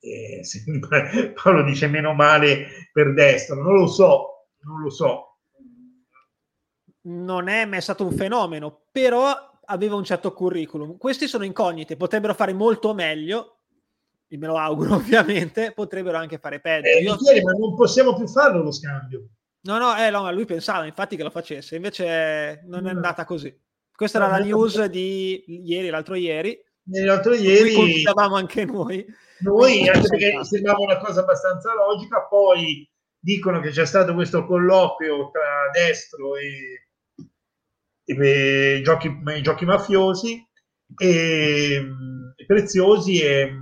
Eh, [LAUGHS] Paolo dice meno male per destro, non lo so, non lo so non è mai stato un fenomeno, però aveva un certo curriculum. Questi sono incognite, potrebbero fare molto meglio, me lo auguro [LAUGHS] ovviamente, potrebbero anche fare peggio. Eh, Io... Michele, ma non possiamo più farlo lo scambio. No, no, eh, no, lui pensava infatti che lo facesse, invece non è andata così. Questa no, era la news di ieri, l'altro ieri. L'altro ieri confidavamo anche noi. Noi, anche perché sembrava una cosa abbastanza logica, poi dicono che c'è stato questo colloquio tra destro e i giochi, i giochi mafiosi e, preziosi e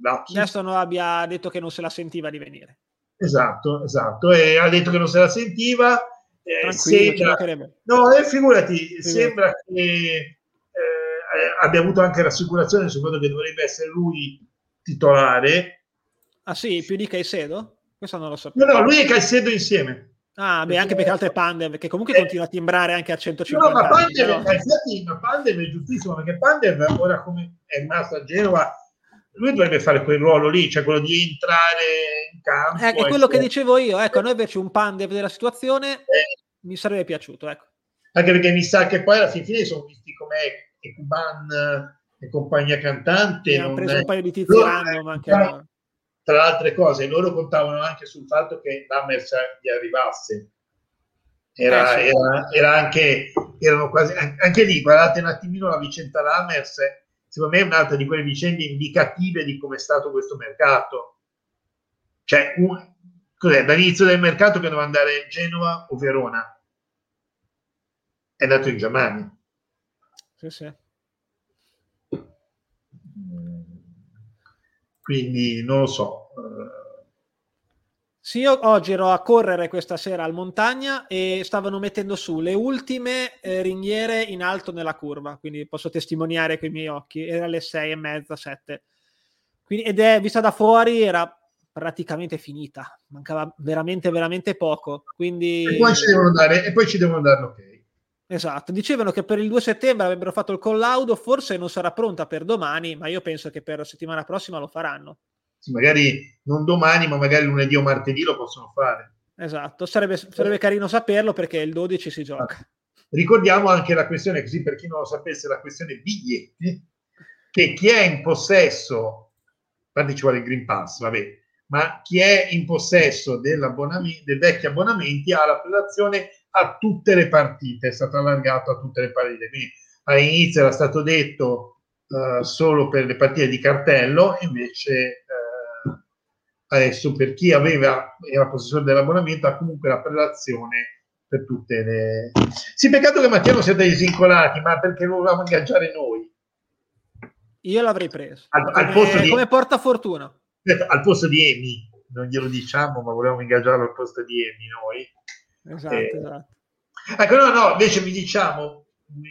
Lapsus. Adesso non abbia detto che non se la sentiva di venire. Esatto, esatto, e ha detto che non se la sentiva. Eh, sembra... No, eh, figurati, figurati, sembra che eh, abbia avuto anche rassicurazione sul fatto che dovrebbe essere lui titolare. Ah sì, più di Caicedo? Questo non lo sapevo. No, no, lui e Caicedo insieme. Ah, beh, anche perché altre Pandev, che comunque eh, continua a timbrare anche a 150 no, ma Pandev, anni, però... ma Pandev è giustissimo, perché Pandev ora come è rimasto a Genova, lui dovrebbe fare quel ruolo lì, cioè quello di entrare in campo. Eh, è quello che dicevo io, ecco, noi invece un Pandev della situazione eh, mi sarebbe piaciuto, ecco. Anche perché mi sa che poi alla fine sono visti come Ecuban e compagnia cantante. Hanno preso un paio di tizi random anche... No tra le altre cose, loro contavano anche sul fatto che l'Hammers gli arrivasse. Era, eh, era, era, anche, erano quasi, anche lì, guardate un attimino la vicenda Lammers, secondo me è un'altra di quelle vicende indicative di come è stato questo mercato. Cioè, un, cos'è, dall'inizio del mercato che doveva andare Genova o Verona. È andato in Germania. Sì, sì. Quindi non lo so. Sì, io oggi ero a correre questa sera al montagna e stavano mettendo su le ultime eh, ringhiere in alto nella curva, quindi posso testimoniare con i miei occhi, era alle sei e mezza, sette. Quindi, ed è vista da fuori, era praticamente finita, mancava veramente, veramente poco. Quindi... E poi ci devono dare, e poi ci devono dare ok. Esatto, dicevano che per il 2 settembre avrebbero fatto il collaudo, forse non sarà pronta per domani, ma io penso che per la settimana prossima lo faranno. Sì, magari non domani, ma magari lunedì o martedì lo possono fare. Esatto, sarebbe, sarebbe carino saperlo perché il 12 si gioca. Ricordiamo anche la questione, così per chi non lo sapesse, la questione biglietti, che chi è in possesso, infatti ci vuole il Green Pass, vabbè, ma chi è in possesso dei vecchi abbonamenti ha la prelazione a tutte le partite, è stato allargato a tutte le partite. Quindi all'inizio era stato detto uh, solo per le partite di cartello, invece uh, adesso per chi aveva era possessore dell'abbonamento ha comunque la prelazione per tutte le... Sì, peccato che Mattia non siate disincolati, ma perché lo volevamo ingaggiare noi. Io l'avrei preso. Al, al posto di... come portafortuna. Al posto di Emi, non glielo diciamo, ma volevamo ingaggiarlo al posto di Emi noi. Esatto, eh, esatto. Ecco, no, no, invece vi diciamo,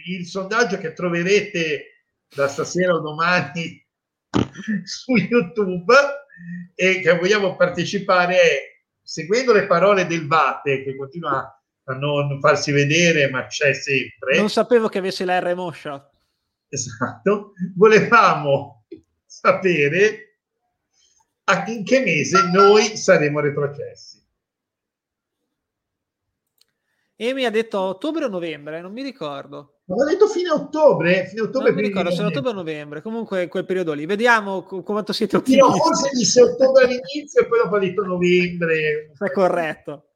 il sondaggio che troverete da stasera o domani [LAUGHS] su YouTube e che vogliamo partecipare è, seguendo le parole del Vate, che continua a non farsi vedere, ma c'è sempre. Non sapevo che avesse la R moscia. Esatto. Volevamo sapere in che mese noi saremo retrocessi. E mi ha detto ottobre o novembre, non mi ricordo. Ma ha detto fine ottobre? Fine ottobre non mi ricordo se ottobre o novembre, comunque quel periodo lì. Vediamo quanto siete ottimisti. Io forse disse ottobre all'inizio e poi dopo ha detto novembre. [LAUGHS] È corretto.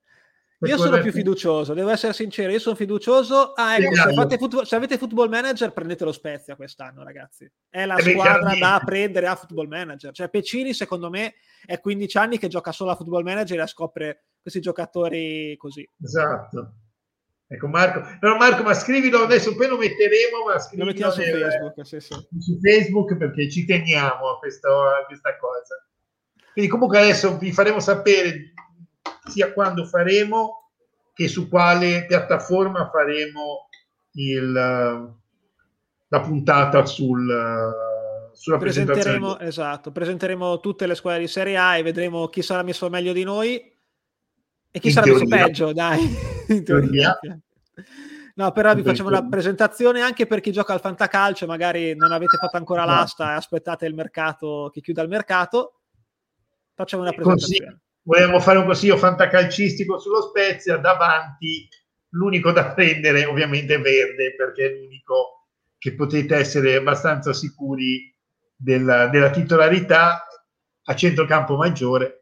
Io sono più fiducioso, devo essere sincero, io sono fiducioso. Ah, ecco, se, football, se, avete football manager, prendete lo Spezia quest'anno, ragazzi. È la eh squadra da prendere a football manager. Cioè, Pecini, secondo me, è 15 anni che gioca solo a football manager e scopre questi giocatori così. Esatto. Ecco Marco, no, Marco, ma scrivilo adesso, poi lo metteremo, ma lo mettiamo su Facebook, sì, sì. su Facebook perché ci teniamo a, questo, a questa cosa. Quindi comunque adesso vi faremo sapere sia quando faremo che su quale piattaforma faremo il, la puntata sul, sulla presenteremo, esatto, presenteremo tutte le squadre di Serie A e vedremo chi sarà messo meglio di noi e chi in sarà teoria. messo peggio, dai. [LAUGHS] in teoria. No, però vi facciamo una presentazione anche per chi gioca al fantacalcio, magari non avete fatto ancora esatto. l'asta e aspettate il mercato, che chiuda il mercato. Facciamo una presentazione. Volevamo fare un consiglio fantacalcistico sullo Spezia, davanti l'unico da prendere ovviamente è Verde, perché è l'unico che potete essere abbastanza sicuri della, della titolarità a centrocampo maggiore.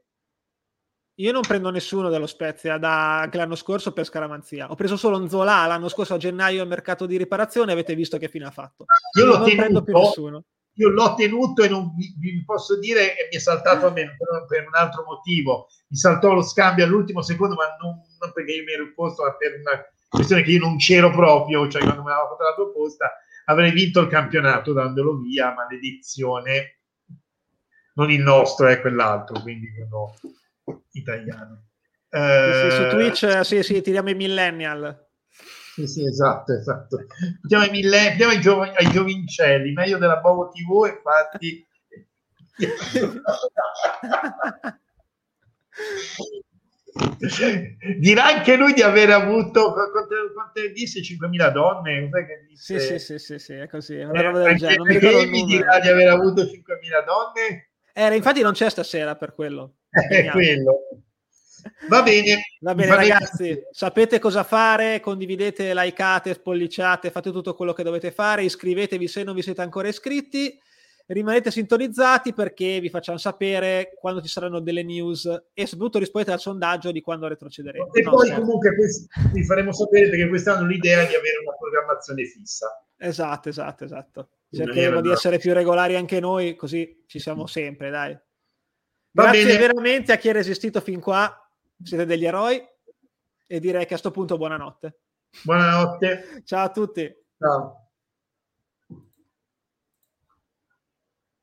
Io non prendo nessuno dello Spezia da, anche l'anno scorso per scaramanzia. Ho preso solo Nzola l'anno scorso a gennaio al mercato di riparazione. Avete visto che fine ha fatto. Io, Io non tenuto, prendo più nessuno io l'ho tenuto e non vi, vi posso dire che mi è saltato a me per, un altro motivo. Mi saltò lo scambio all'ultimo secondo, ma non, non perché io mi ero posto, ma per una questione che io non c'ero proprio, cioè quando me l'aveva fatto la proposta, avrei vinto il campionato dandolo via, maledizione. Non il nostro, è quell'altro, quindi quello italiano. Eh, sì, su Twitch, sì, sì, tiriamo i millennial. Sì, sì, esatto, esatto. Andiamo ai, mille, andiamo ai, giov- ai giovincelli, meglio della Bovo TV, infatti. Dirà anche lui di aver avuto quante, quante disse 5.000 donne? Sì, sì, sì, sì, sì, è così. È una roba del genere. Non mi, mi dirà di aver avuto 5.000 donne? Eh, infatti non c'è stasera per quello. È quello. Va bene. Va bene, ragazzi. Bene. Sapete cosa fare? Condividete, likeate, spolliciate, fate tutto quello che dovete fare. Iscrivetevi se non vi siete ancora iscritti. Rimanete sintonizzati perché vi facciamo sapere quando ci saranno delle news e soprattutto rispondete al sondaggio di quando retrocederemo. E no, poi certo. comunque vi faremo sapere perché quest'anno l'idea è di avere una programmazione fissa. Esatto, esatto, esatto. Cercheremo di essere più regolari anche noi, così ci siamo sempre, dai. Grazie veramente a chi è resistito fin qua siete degli eroi e direi che a questo punto buonanotte. Buonanotte. Ciao a tutti. Ciao.